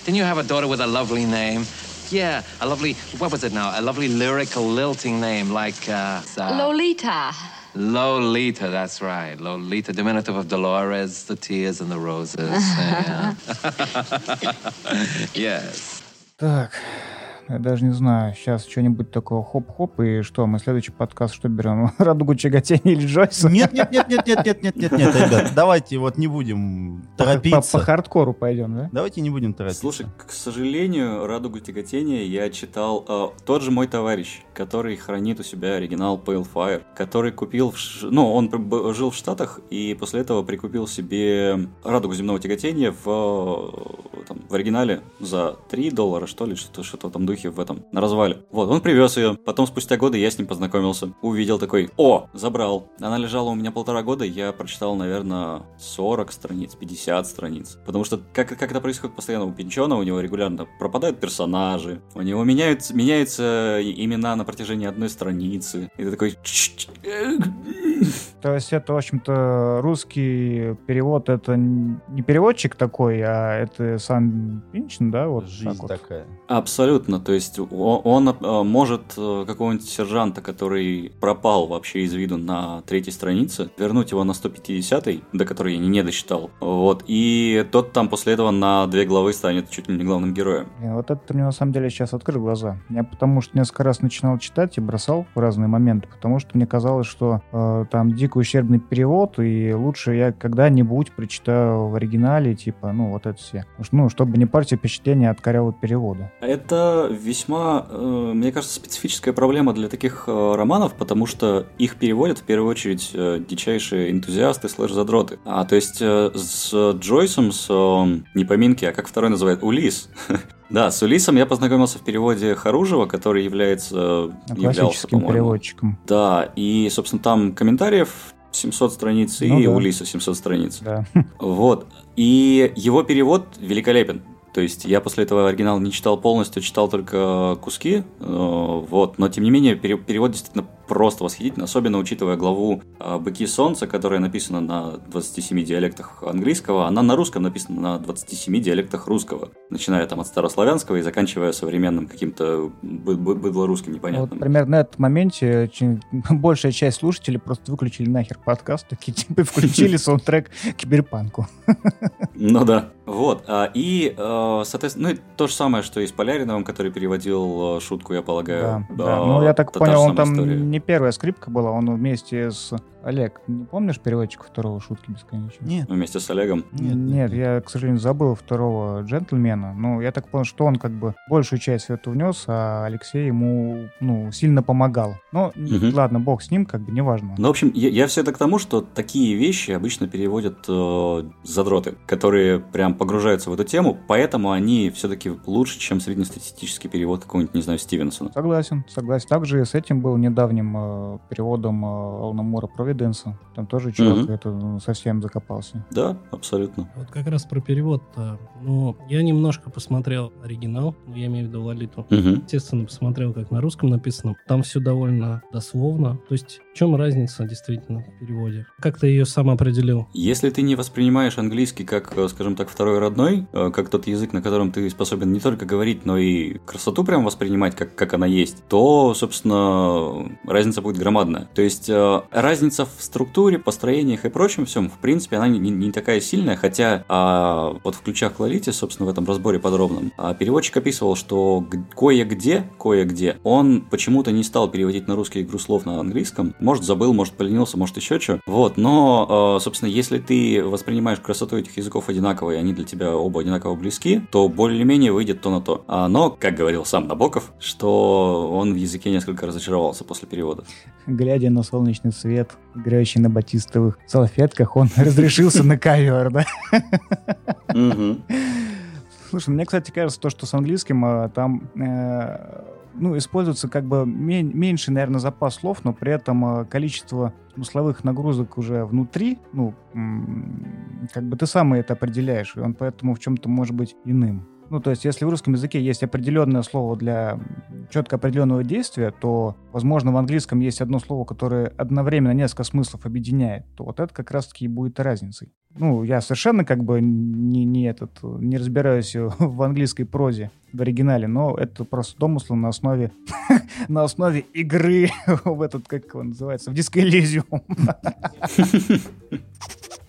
Didn't you have a daughter with a lovely name? Yeah, a lovely, what was it now? A lovely lyrical, lilting name like, uh, uh, Lolita. Lolita, that's right. Lolita, diminutive of Dolores, the tears and the roses. Yeah. yes. Так, я даже не знаю, сейчас что-нибудь такого хоп-хоп, и что, мы следующий подкаст что берем? Радугу Чагатени или Джойса? Нет, нет, нет, нет, нет, нет, нет, нет, нет, ребят, давайте вот не будем По, по торопиться. хардкору пойдем, да? Давайте не будем торопиться. Слушай, к сожалению, «Радугу тяготения» я читал э, тот же мой товарищ, который хранит у себя оригинал Pale Fire, который купил, в ну, он жил в Штатах и после этого прикупил себе «Радугу земного тяготения» в, э, там, в оригинале за 3 доллара, что ли, что-то, что-то этом духе в этом, на развале. Вот, он привез ее, потом спустя годы я с ним познакомился, увидел такой, о, забрал. Она лежала у меня полтора года, я прочитал, наверное, 40 страниц, 50 страниц. Потому что, как, как это происходит постоянно у Пинчона, у него регулярно пропадают персонажи, у него меняются, меняются имена на протяжении одной страницы. И ты такой... «Чш, э, То есть это, в общем-то, русский перевод, это не переводчик такой, а это сам Пинчин, да? Вот Жизнь так вот. такая. Абсолютно, то есть о- он, э, может э, какого-нибудь сержанта, который пропал вообще из виду на третьей странице, вернуть его на 150-й, до которой я не, досчитал, вот, и тот там после этого на две главы станет чуть ли не главным героем. Вот это мне на самом деле сейчас открыл глаза. Я потому что несколько раз начинал читать и бросал в разные моменты, потому что мне казалось, что э, там дико ущербный перевод, и лучше я когда-нибудь прочитаю в оригинале, типа, ну, вот это все. Ну, чтобы не портить впечатление от корявого перевода. Это весьма, э, мне кажется, специфическая проблема для таких э, романов, потому что их переводят в первую очередь э, дичайшие энтузиасты слэш-задроты. А, то есть с Джойсом, с не поминки, а как второй называют, Улис. Да, с Улисом я познакомился в переводе Харужева, который является, являлся, Классическим по-моему. переводчиком. Да, и, собственно, там комментариев 700 страниц Ну и да. Улиса 700 страниц. Да. Вот. И его перевод великолепен. То есть я после этого оригинал не читал полностью, читал только куски, э, вот, но тем не менее пере- перевод действительно просто восхитительный, особенно учитывая главу э, «Быки солнца», которая написана на 27 диалектах английского, она на русском написана на 27 диалектах русского, начиная там от старославянского и заканчивая современным каким-то бы- бы- быдлорусским Вот непонятным. примерно на этом моменте большая часть слушателей просто выключили нахер подкаст, такие типа включили саундтрек к киберпанку. Ну да. Вот, а, и, э, соответственно, ну, то же самое, что и с Поляриновым, который переводил э, шутку, я полагаю. Да, да. А, Ну, я так та- понял, он там история. не первая скрипка была, он вместе с... Олег, не помнишь переводчика второго шутки бесконечно? Нет. Ну, Вместе с Олегом. Нет, Нет, я, к сожалению, забыл второго джентльмена. Ну, я так понял, что он как бы большую часть в это внес, а Алексей ему, ну, сильно помогал. Ну, Мгм. ладно, бог с ним, как бы, неважно. Ну, в общем, я, я все это к тому, что такие вещи обычно переводят э, задроты, которые прям погружаются в эту тему, поэтому они все-таки лучше, чем среднестатистический перевод какого-нибудь, не знаю, Стивенсона. Согласен, согласен. Также и с этим был недавним э, переводом э, Алана Мура Провиденса. Там тоже чувак Мгм. это ну, совсем закопался. Да, абсолютно. Вот как раз про перевод. Ну, я немножко посмотрел оригинал, ну, я имею в виду Лолиту. Мгм. Естественно, посмотрел, как на русском написано. Там все довольно дословно. То есть, в чем разница действительно в переводе? Как ты ее сам определил? Если ты не воспринимаешь английский как, э, скажем так, второй родной, э, как тот язык, на котором ты способен не только говорить, но и красоту прям воспринимать, как, как она есть, то, собственно, разница будет громадная. То есть э, разница в структуре, построениях и прочем всем, в принципе, она не, не- такая сильная, хотя а, вот в ключах к собственно, в этом разборе подробном, а, переводчик описывал, что кое-где, кое-где он почему-то не стал переводить на русский игру слов на английском. Может, забыл, может, поленился, может, еще что. Вот, но, э, собственно, если ты воспринимаешь красоту этих языков одинаково, и они для тебя оба одинаково близки, то более-менее выйдет то на то. А, но, как говорил сам Набоков, что он в языке несколько разочаровался после перевода. Глядя на солнечный свет, играющий на батистовых салфетках, он разрешился на ковер, да? Слушай, мне, кстати, кажется, то, что с английским э, там э, ну, используется как бы мен- меньше, наверное, запас слов, но при этом э, количество смысловых нагрузок уже внутри, ну, как бы ты сам это определяешь, и он поэтому в чем-то может быть иным. Ну, то есть, если в русском языке есть определенное слово для четко определенного действия, то, возможно, в английском есть одно слово, которое одновременно несколько смыслов объединяет, то вот это как раз-таки и будет разницей. Ну, я совершенно как бы не, не этот, не разбираюсь в английской прозе в оригинале, но это просто домыслы на основе, на основе игры в этот, как он называется, в Elysium.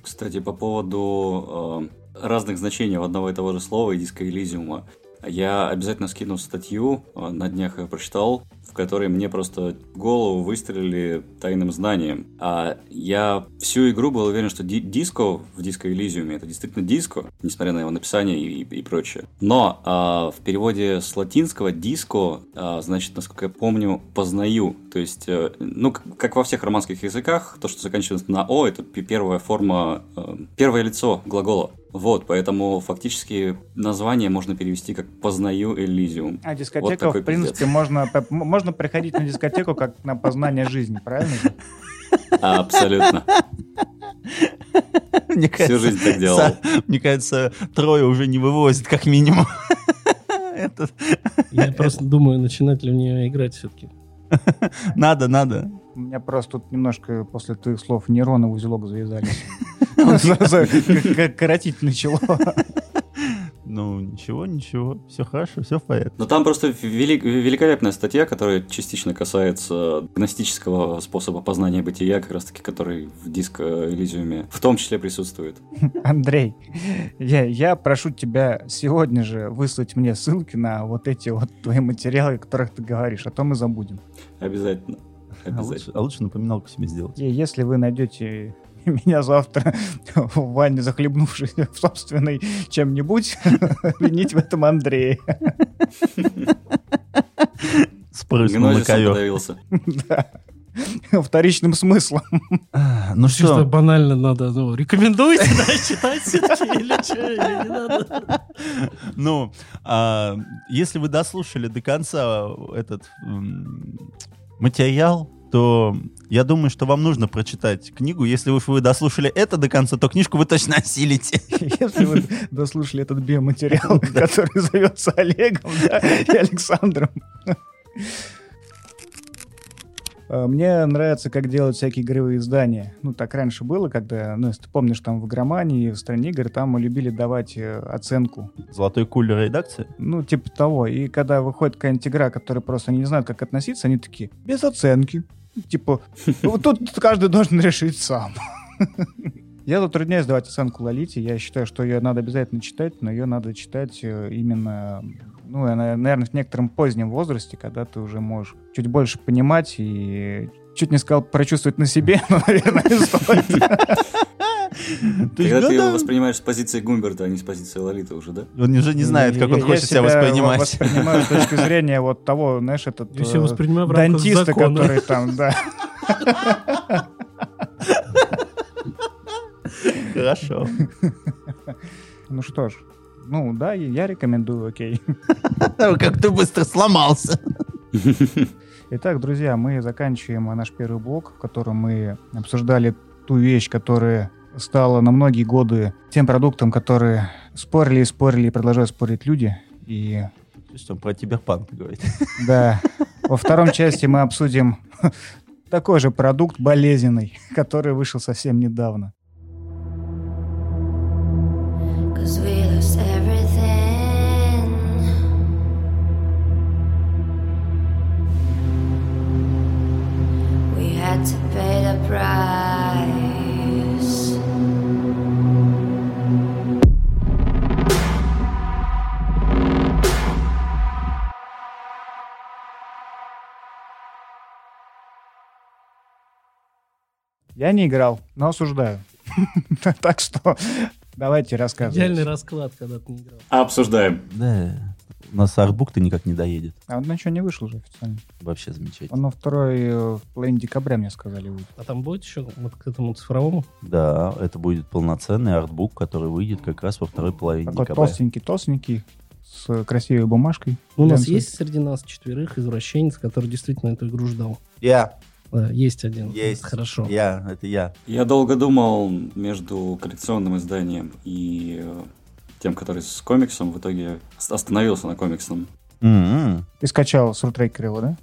Кстати, по поводу э, разных значений в одного и того же слова и диска Элизиума. Я обязательно скину статью, э, на днях я прочитал, в которой мне просто голову выстрелили тайным знанием. А я всю игру был уверен, что ди- диско в диско Элизиуме это действительно диско, несмотря на его написание и, и прочее. Но а, в переводе с латинского диско, а, значит, насколько я помню, познаю. То есть, э, ну, как во всех романских языках, то, что заканчивается на О, это первая форма, э, первое лицо глагола. Вот, поэтому фактически название можно перевести как «познаю Элизиум». А Вот дискотека, такой в принципе, пиздец. можно, можно приходить на дискотеку как на познание жизни, правильно? Абсолютно. Мне Всю жизнь так делал. Са- Мне кажется, трое уже не вывозит, как минимум. Я просто думаю, начинать ли в нее играть все-таки. Надо, надо. У меня просто тут немножко после твоих слов нейроны в узелок завязались. Как- как коротить начало. Ну, ничего, ничего. Все хорошо, все в порядке. Но там просто вели- великолепная статья, которая частично касается гностического способа познания бытия, как раз таки, который в диско Элизиуме в том числе присутствует. Андрей, я, я прошу тебя сегодня же выслать мне ссылки на вот эти вот твои материалы, о которых ты говоришь, а то мы забудем. Обязательно. А лучше, а лучше напоминалку себе сделать. И если вы найдете меня завтра в ванне захлебнувшись в собственной чем-нибудь, винить в этом Андрея. Спрыснул на ковер. Да. Вторичным смыслом. А, Ну Чисто что, банально надо, ну, рекомендуете, да, читать все-таки или что, или не надо? ну, а, если вы дослушали до конца этот материал, то я думаю, что вам нужно прочитать книгу. Если уж вы дослушали это до конца, то книжку вы точно осилите. Если вы дослушали этот биоматериал, который зовется Олегом и Александром. А, Мне нравится, как делают всякие игровые издания. Ну, так раньше было, когда, ну, если ты помнишь, там в игромании, в стране игр, там мы любили давать э, оценку. Золотой кулер редакции. Ну, типа того. И когда выходит какая-нибудь игра, которая просто не знают, как относиться, они такие, без оценки. Типа, вот тут каждый должен решить сам. Я затрудняюсь давать оценку Лолите. Я считаю, что ее надо обязательно читать, но ее надо читать э, именно, ну, она, наверное, в некотором позднем возрасте, когда ты уже можешь чуть больше понимать и чуть не сказал прочувствовать на себе, но, наверное, стоит. Когда ты его воспринимаешь с позиции Гумберта, а не с позиции Лолиты уже, да? Он уже не знает, как он Я- хочет себя я воспринимать. воспринимаю с точки зрения вот того, знаешь, этот Я э, дантиста, который там, да. Хорошо. Ну что ж, ну да, я- рекомендую, окей. Как ты быстро сломался. Итак, друзья, мы заканчиваем наш первый блок, в котором мы обсуждали ту вещь, которая стала на многие годы тем продуктом, который спорили и спорили и продолжают спорить люди. И То есть он про киберпанк говорит. да, во втором части мы обсудим такой же продукт болезненный, который вышел совсем недавно. Cause we Я не играл, но осуждаю. Так что давайте рассказывать. Идеальный расклад, когда ты не играл. Обсуждаем. Да. У нас артбук-то никак не доедет. А он ничего не вышел уже официально. Вообще замечательно. Он на второй э, в половине декабря, мне сказали, будет. А там будет еще вот к этому цифровому? Да, это будет полноценный артбук, который выйдет как раз во второй половине Такой декабря. толстенький-толстенький, с красивой бумажкой. Ну, у нас есть среди нас четверых извращенец, который действительно эту игру ждал. Я, Да, есть один. есть. Хорошо. Я, это я. Я долго думал между коллекционным изданием и э, тем, который с комиксом. В итоге ост- остановился на комиксном. М-м, Ты скачал Суртрекер его, да?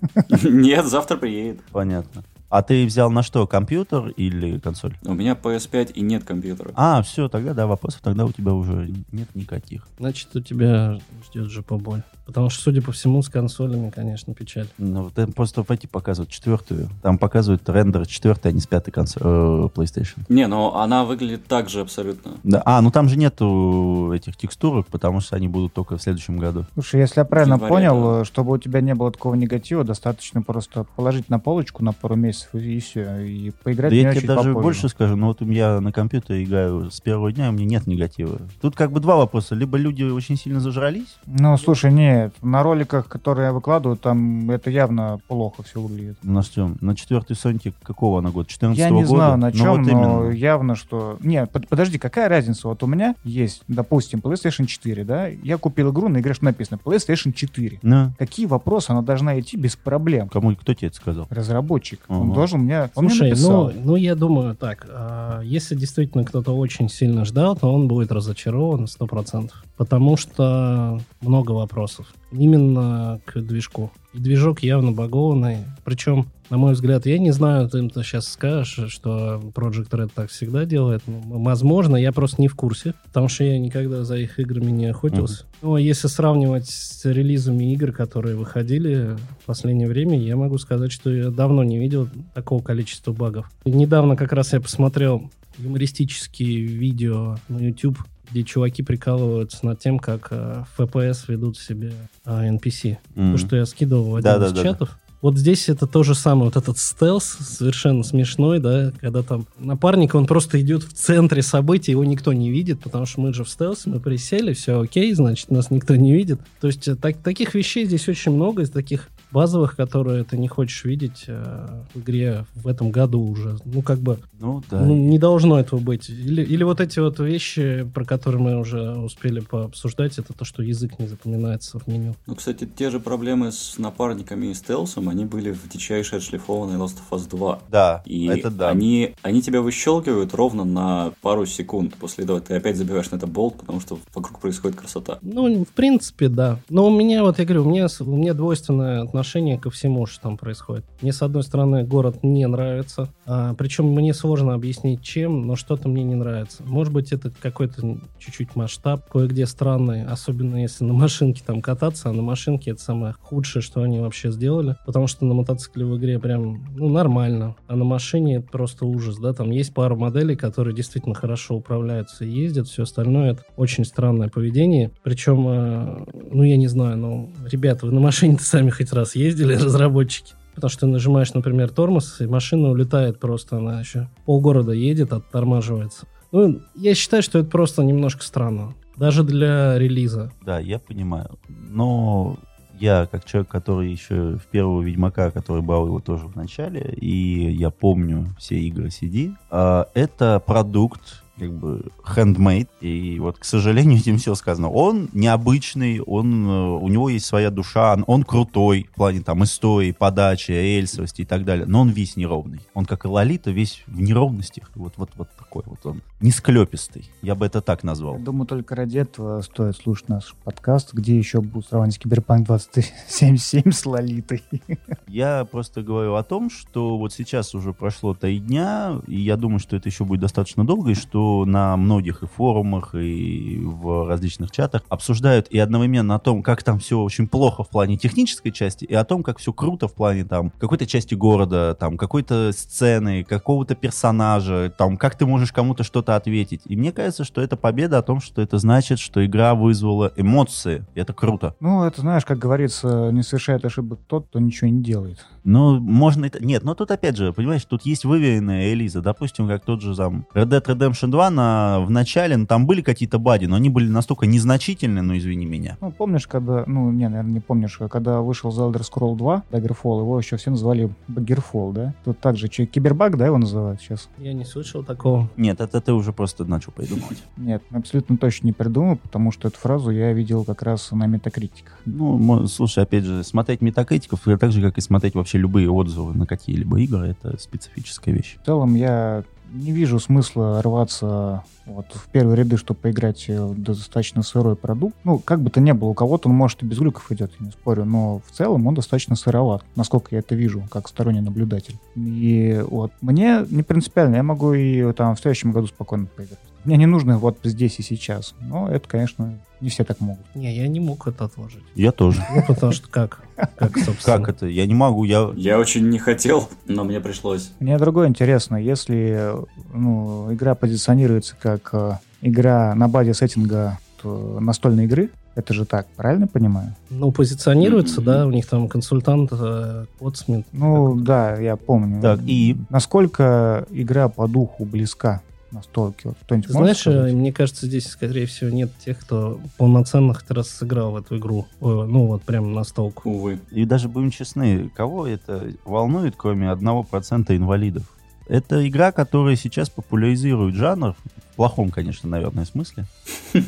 Нет, завтра приедет. Понятно. А ты взял на что, компьютер или консоль? У меня PS5 и нет компьютера. А, все, тогда да, вопросов тогда у тебя уже нет никаких. Значит, у тебя ждет же поболь. Потому что, судя по всему, с консолями, конечно, печаль. Ну, вот это просто пойти показывают четвертую. Там показывают рендер четвертой, а не с пятой консоль, э, PlayStation. Не, но она выглядит так же абсолютно. Да, а, ну там же нету этих текстурок, потому что они будут только в следующем году. Слушай, если я правильно январе, понял, да. э, чтобы у тебя не было такого негатива, достаточно просто положить на полочку на пару месяцев и, все, и поиграть Да я тебе даже попозже. больше скажу, ну вот у меня на компьютере играю с первого дня, и у меня нет негатива. Тут как бы два вопроса. Либо люди очень сильно зажрались, Ну, слушай, нет, на роликах, которые я выкладываю, там это явно плохо все выглядит. на что? На четвертый Соньке какого она год? 14 Я не года? знаю, на Ну, чем, вот но именно. явно, что... Нет, под- подожди, какая разница? Вот у меня есть, допустим, PlayStation 4, да? Я купил игру, на игре что написано PlayStation 4. Ну, Какие вопросы она должна идти без проблем? кому, кто тебе это сказал? Разработчик. Он должен мне... Он мне Слушай, написал. ну, ну, я думаю так, а, если действительно кто-то очень сильно ждал, то он будет разочарован 100%. Потому что много вопросов. Именно к движку. И движок явно багованный. Причем, на мой взгляд, я не знаю, ты ты сейчас скажешь, что Project Red так всегда делает. Возможно, я просто не в курсе, потому что я никогда за их играми не охотился. Но если сравнивать с релизами игр, которые выходили в последнее время, я могу сказать, что я давно не видел такого количества багов. И недавно как раз я посмотрел юмористические видео на YouTube, где чуваки прикалываются над тем, как э, в FPS ведут себе э, NPC. Мгм. То, что я скидывал в один Да-да-да-да. из чатов. Вот здесь это то же самое, вот этот стелс совершенно смешной, да, когда там напарник, он просто идет в центре событий, его никто не видит, потому что мы же в стелсе, мы присели, все окей, значит, нас никто не видит. То есть э, так- таких вещей здесь очень много, из таких базовых, которые ты не хочешь видеть э, в игре в этом году уже. Ну, как бы, Ну, да. ну, не должно этого быть. Или, или вот эти вот вещи, про которые мы уже успели пообсуждать, это то, что язык не запоминается в меню. Ну, кстати, те же проблемы с напарниками и стелсом, они были в дичайше отшлифованной Last of Us 2. Да, И это да. они, они тебя выщелкивают ровно на пару секунд. После этого ты опять забиваешь на это болт, потому что вокруг происходит красота. Ну, в принципе, да. Но у меня, вот я говорю, у меня, у меня двойственное отношение отношение ко всему, что там происходит. Мне, с одной стороны, город не нравится, а, причем мне сложно объяснить, чем, но что-то мне не нравится. Может быть, это какой-то чуть-чуть масштаб, кое-где странный, особенно если на машинке там кататься, а на машинке это самое худшее, что они вообще сделали, потому что на мотоцикле в игре прям, ну, нормально, а на машине это просто ужас, да, там есть пару моделей, которые действительно хорошо управляются и ездят, все остальное это очень странное поведение, причем, э, ну, я не знаю, ну, ребята, вы на машине-то сами хоть раз ездили, разработчики? Потому что ты нажимаешь, например, тормоз, и машина улетает просто, она еще полгорода едет, оттормаживается. Ну, я считаю, что это просто немножко странно. Даже для релиза. Да, я понимаю. Но я, как человек, который еще в первого Ведьмака, который брал его тоже в начале, и я помню все игры CD, а, это продукт, как бы handmade, и вот, к сожалению, этим все сказано. Он необычный, он, э, у него есть своя душа, он, он крутой в плане там истории, подачи, рельсовости и так далее, но он весь неровный. Он, как и Лолита, весь в неровностях, вот, вот, вот такой вот он, несклепистый, я бы это так назвал. Я думаю, только ради этого стоит слушать наш подкаст, где еще будут сравнивать Киберпанк 2077 с Лолитой. Я просто говорю о том, что вот сейчас уже прошло три дня, и я думаю, что это еще будет достаточно долго, и что на многих и форумах, и в различных чатах обсуждают и одновременно о том, как там все очень плохо в плане технической части, и о том, как все круто в плане там какой-то части города, там какой-то сцены, какого-то персонажа, там как ты можешь кому-то что-то ответить. И мне кажется, что это победа о том, что это значит, что игра вызвала эмоции. И это круто. Ну, это, знаешь, как говорится, не совершает ошибок тот, кто ничего не делает. Ну, можно это... Нет, но тут опять же, понимаешь, тут есть выверенная Элиза. Допустим, как тот же там Red Dead Redemption 2 на... в начале, ну, там были какие-то бади, но они были настолько незначительны, ну, извини меня. Ну, помнишь, когда... Ну, не, наверное, не помнишь, когда вышел The Elder Scroll 2, Daggerfall, его еще все называли Baggerfall, да? Тут также, че, Кибербаг, да, его называют сейчас? Я не слышал такого. Нет, это ты уже просто начал придумывать. Нет, абсолютно точно не придумал, потому что эту фразу я видел как раз на метакритиках. Ну, слушай, опять же, смотреть метакритиков, это так же, как и смотреть вообще любые отзывы на какие-либо игры, это специфическая вещь. В целом я не вижу смысла рваться вот в первые ряды, чтобы поиграть в достаточно сырой продукт. Ну, как бы то ни было, у кого-то он, может, и без глюков идет, я не спорю, но в целом он достаточно сыроват, насколько я это вижу, как сторонний наблюдатель. И вот мне не принципиально, я могу и там в следующем году спокойно поиграть. Мне не нужно вот здесь и сейчас. Но это, конечно, не все так могут. Не, я не мог это отложить. Я тоже. Ну, потому что как? Как, собственно. Как это? Я не могу, я... Я очень не хотел, но мне пришлось. Мне другое интересно, если ну, игра позиционируется как э, игра на базе сеттинга э, настольной игры, это же так, правильно понимаю? Ну, позиционируется, да, у них там консультант, э, Котсмит. Ну, да, я помню. Так, и? Насколько игра по духу близка настолке? Вот кто-нибудь Знаешь, сказать? э, мне кажется, здесь, скорее всего, нет тех, кто полноценно хоть раз сыграл в эту игру. Ну, вот прям настолку. Увы. И даже будем честны, кого это волнует, кроме одного процента инвалидов? Это игра, которая сейчас популяризирует жанр, плохом, конечно, наверное, смысле.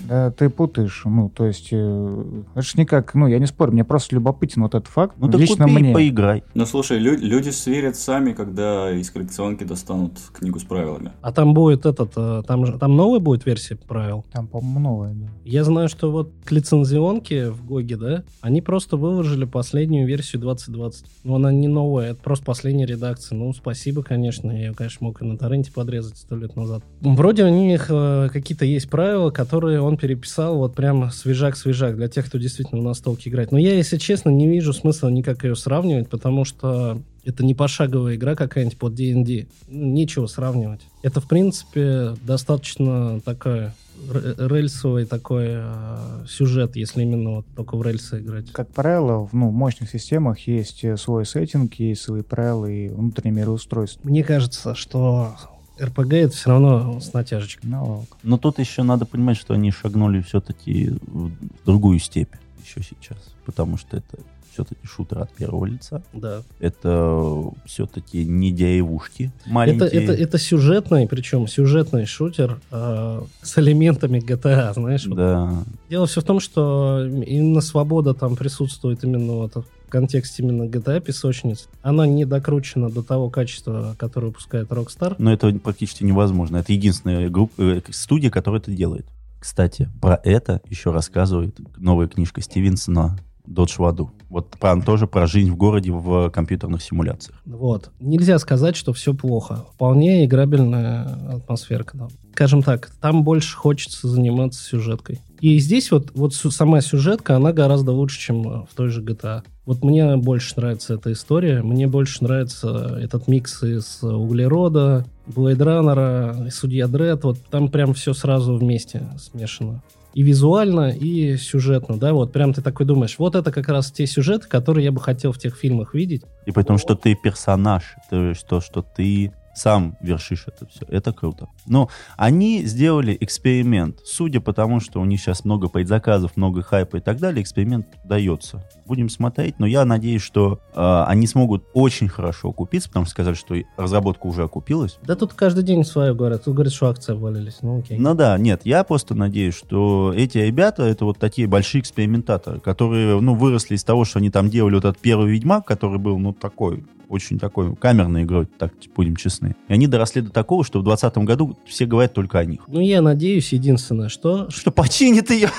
Да, ты путаешь. Ну, то есть, э, это ж никак, ну, я не спорю, мне просто любопытен вот этот факт. Ну так Лично купи мне. и поиграй. Ну слушай, лю- люди сверят сами, когда из коллекционки достанут книгу с правилами. А там будет этот, э, там, же- там новая будет версия правил. Там, по-моему, новое, да. Я знаю, что вот к лицензионке в Гоге, да, они просто выложили последнюю версию 2020. Но она не новая, это просто последняя редакция. Ну, спасибо, конечно. Я, конечно, мог и на торренте подрезать сто лет назад. Вроде у них э, какие-то есть правила, которые он переписал вот прям свежак-свежак для тех, кто действительно на столке играет. Но я, если честно, не вижу смысла никак ее сравнивать, потому что это не пошаговая игра какая-нибудь под D&D. Нечего сравнивать. Это, в принципе, достаточно такая рельсовый такой э, сюжет, если именно вот только в рельсы играть. Как правило, в ну, мощных системах есть э, свой сеттинг, есть свои правила и внутреннее мироустройство. Мне кажется, что РПГ это все равно с натяжечкой. Ну, Но тут еще надо понимать, что они шагнули все-таки в другую степь еще сейчас. Потому что это все-таки шутер от первого лица. Да. Это все-таки не деревушки Это, маленькие. это, это сюжетный, причем сюжетный шутер э, с элементами GTA, знаешь. вот. Да. Дело все в том, что именно свобода там присутствует именно вот контексте именно GTA песочниц. Она не докручена до того качества, которое выпускает Rockstar. Но это практически невозможно. Это единственная группа, э, студия, которая это делает. Кстати, про это еще рассказывает новая книжка Стивенсона Dodge в аду. Вот про, тоже про жизнь в городе в компьютерных симуляциях. Вот. Нельзя сказать, что все плохо. Вполне играбельная атмосферка. Там. Скажем так, там больше хочется заниматься сюжеткой. И здесь вот, вот сама сюжетка, она гораздо лучше, чем э, в той же GTA. Вот мне больше нравится эта история, мне больше нравится этот микс из углерода, Блейд Раннера, Судья Дред, вот там прям все сразу вместе смешано. И визуально, и сюжетно, да, вот прям ты такой думаешь, вот это как раз те сюжеты, которые я бы хотел в тех фильмах видеть. И при том, что ты персонаж, то есть то, что ты сам вершишь это все. Это круто. Но они сделали эксперимент. Судя по тому, что у них сейчас много предзаказов, много хайпа и так далее, эксперимент дается. Будем смотреть, но я надеюсь, что э, они смогут очень хорошо окупиться, потому что сказали, что разработка уже окупилась. Да тут каждый день свое говорят. Тут говорят, что акции обвалились. Ну окей. Ну да, нет, я просто надеюсь, что эти ребята, это вот такие большие экспериментаторы, которые, ну, выросли из того, что они там делали вот этот первый Ведьмак, который был, ну, такой, очень такой камерной игрой, так будем честны. И они доросли до такого, что в 2020 году все говорят только о них. Ну, я надеюсь, единственное, что... Что починит ее.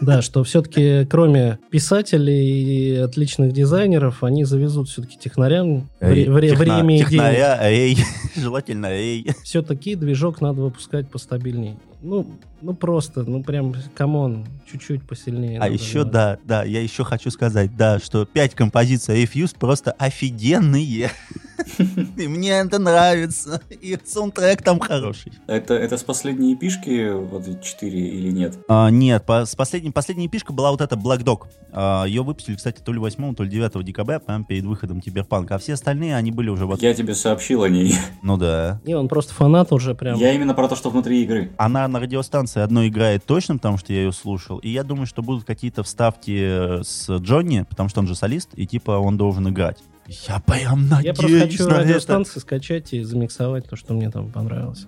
Да, что все-таки кроме писателей и отличных дизайнеров, они завезут все-таки технарям вре- вре- Техна- время и деньги. Технаря, эй, желательно эй. Все-таки движок надо выпускать постабильней. Ну, ну просто, ну прям, come on, чуть-чуть посильнее. А еще, делать. да, да, я еще хочу сказать, да, что пять композиций Refuse просто офигенные. И мне это нравится. И саундтрек там хороший. Это, это с последней пишки, вот эти четыре или нет? А, нет, по- с последней, последняя пишка была вот эта Black Dog. А, ее выпустили, кстати, то ли 8, то ли 9 декабря, прямо перед выходом Киберпанка. А все остальные, они были уже вот... Я тебе сообщил о ней. Ну да. Не, он просто фанат уже прям. Я именно про то, что внутри игры. Она на радиостанции одной играет точно, потому что я ее слушал. И я думаю, что будут какие-то вставки э, с Джонни, потому что он же солист, и типа он должен играть. Я прям надеюсь Я просто хочу на это. радиостанции скачать и замиксовать то, что мне там понравилось.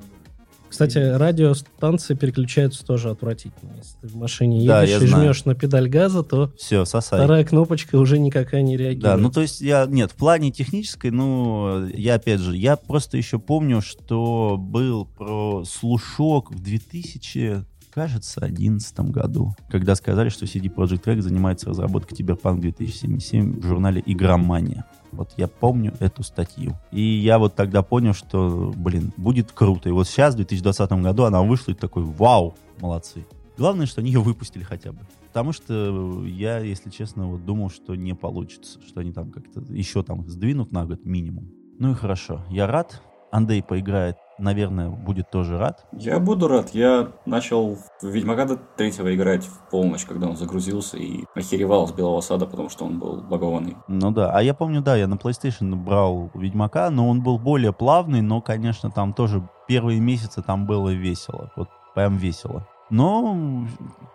Кстати, радиостанции переключаются тоже отвратительно. Если ты в машине Да, едешь я и знаю. жмешь на педаль газа, то Все, сосай. вторая кнопочка уже никакая не реагирует. Да, ну то есть я, нет, в плане технической, ну, я опять же, я просто еще помню, что был про слушок в 2000, кажется, 2011 году, когда сказали, что CD Projekt Red занимается разработкой Cyberpunk 2077 в журнале Игромания. Вот я помню эту статью. И я вот тогда понял, что, блин, будет круто. И вот сейчас, в 2020 году, она вышла и такой, вау, молодцы. Главное, что они ее выпустили хотя бы. Потому что я, если честно, вот думал, что не получится, что они там как-то еще там сдвинут на год минимум. Ну и хорошо, я рад. Андрей поиграет, наверное, будет тоже рад. Я буду рад. Я начал в Ведьмака до третьего играть в полночь, когда он загрузился и охеревал с Белого Сада, потому что он был багованный. Ну да, а я помню, да, я на PlayStation брал Ведьмака, но он был более плавный, но, конечно, там тоже первые месяцы там было весело, вот прям весело. Но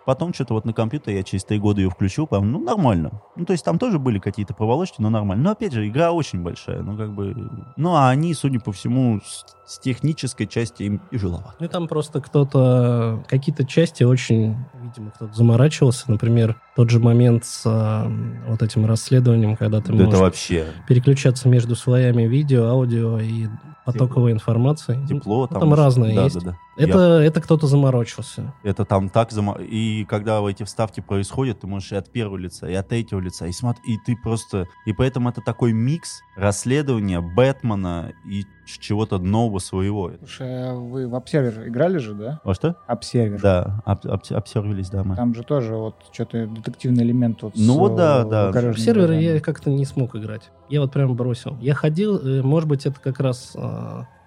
потом что-то вот на компьютере я через три года ее включил, прям, ну, нормально. Ну, то есть там тоже были какие-то проволочки, но нормально. Но, опять же, игра очень большая, ну, как бы... Ну, а они, судя по всему, с, с технической части им тяжеловато. Ну и там просто кто-то, какие-то части очень, видимо, кто-то заморачивался. Например, тот же момент с а, вот этим расследованием, когда ты Да это можешь вообще переключаться между слоями видео, аудио и потоковой информации. Тепло. ну, там разное да, есть. Да, да. Это, это кто-то заморочился. Это там так зама... И когда эти вставки происходят, ты можешь и от первого лица, и от третьего лица, и смотри, и ты просто... И поэтому это такой микс расследования Бэтмена и чего-то нового своего. Слушай, а вы в обсервер играли же, да? Во что? Обсервер. Да, об- об- обсервились, да, мы. Там же тоже вот что-то детективный элемент вот Ну с, вот да, да. серверы глазами. я как-то не смог играть. Я вот прям бросил. Я ходил, э, может быть, это как раз...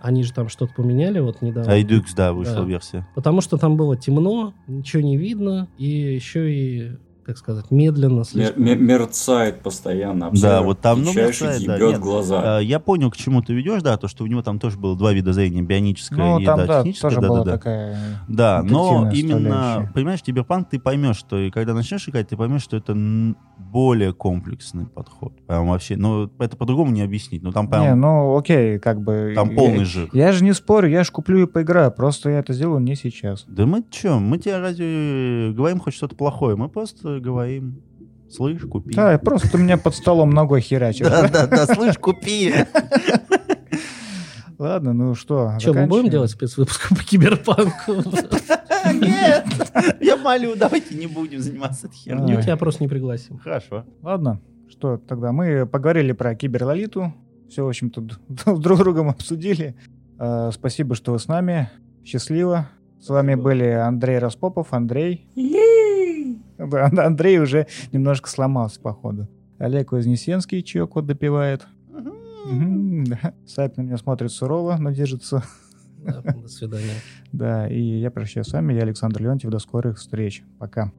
а, они же там что-то поменяли вот недавно. Redux, да, вышла Да. версия. Потому что там было темно, ничего не видно, и еще и, как сказать, медленно слишком. мер- мерцает постоянно. Да, обсервер, вот там, ну, мерцает, да, нет. глаза. А, Я понял, к чему ты ведешь, да, то, что у него там тоже было два вида зрения, бионическое Ну, и там, да, да, техническое. тоже да, была да, да. такая... Да, но именно, понимаешь, Киберпанк ты поймешь, что и когда начнешь играть, ты поймешь, что это более комплексный подход. Прям вообще, ну, это по-другому не объяснить. Ну, там прям, Не, ну окей, как бы... там я- полный жир. Я же не спорю, я же куплю и поиграю, просто я это сделаю не сейчас. Да мы чё, мы тебе разве говорим хоть что-то плохое? Мы просто говорим, слышь, купи. Да, просто у меня под столом ногой херачишь. да, да, да, слышь, купи. Ладно, ну что, Что, мы будем делать спецвыпуск по киберпанку? Нет! Я молю, давайте не будем заниматься этой Мы херней. тебя просто не пригласим. Хорошо. Ладно, что тогда мы поговорили про киберлолиту. Все, в общем-то, д- друг с другом обсудили. Э, Спасибо, что вы с нами. Счастливо. С вами были Андрей Распопов, Андрей. Андрей уже немножко сломался, походу. Олег Вознесенский, чье кот допивает. Да. Сайт на меня смотрит сурово, но держится. Да, До свидания. Да, и я прощаюсь с вами. Я Александр Леонтьев. До скорых встреч. Пока.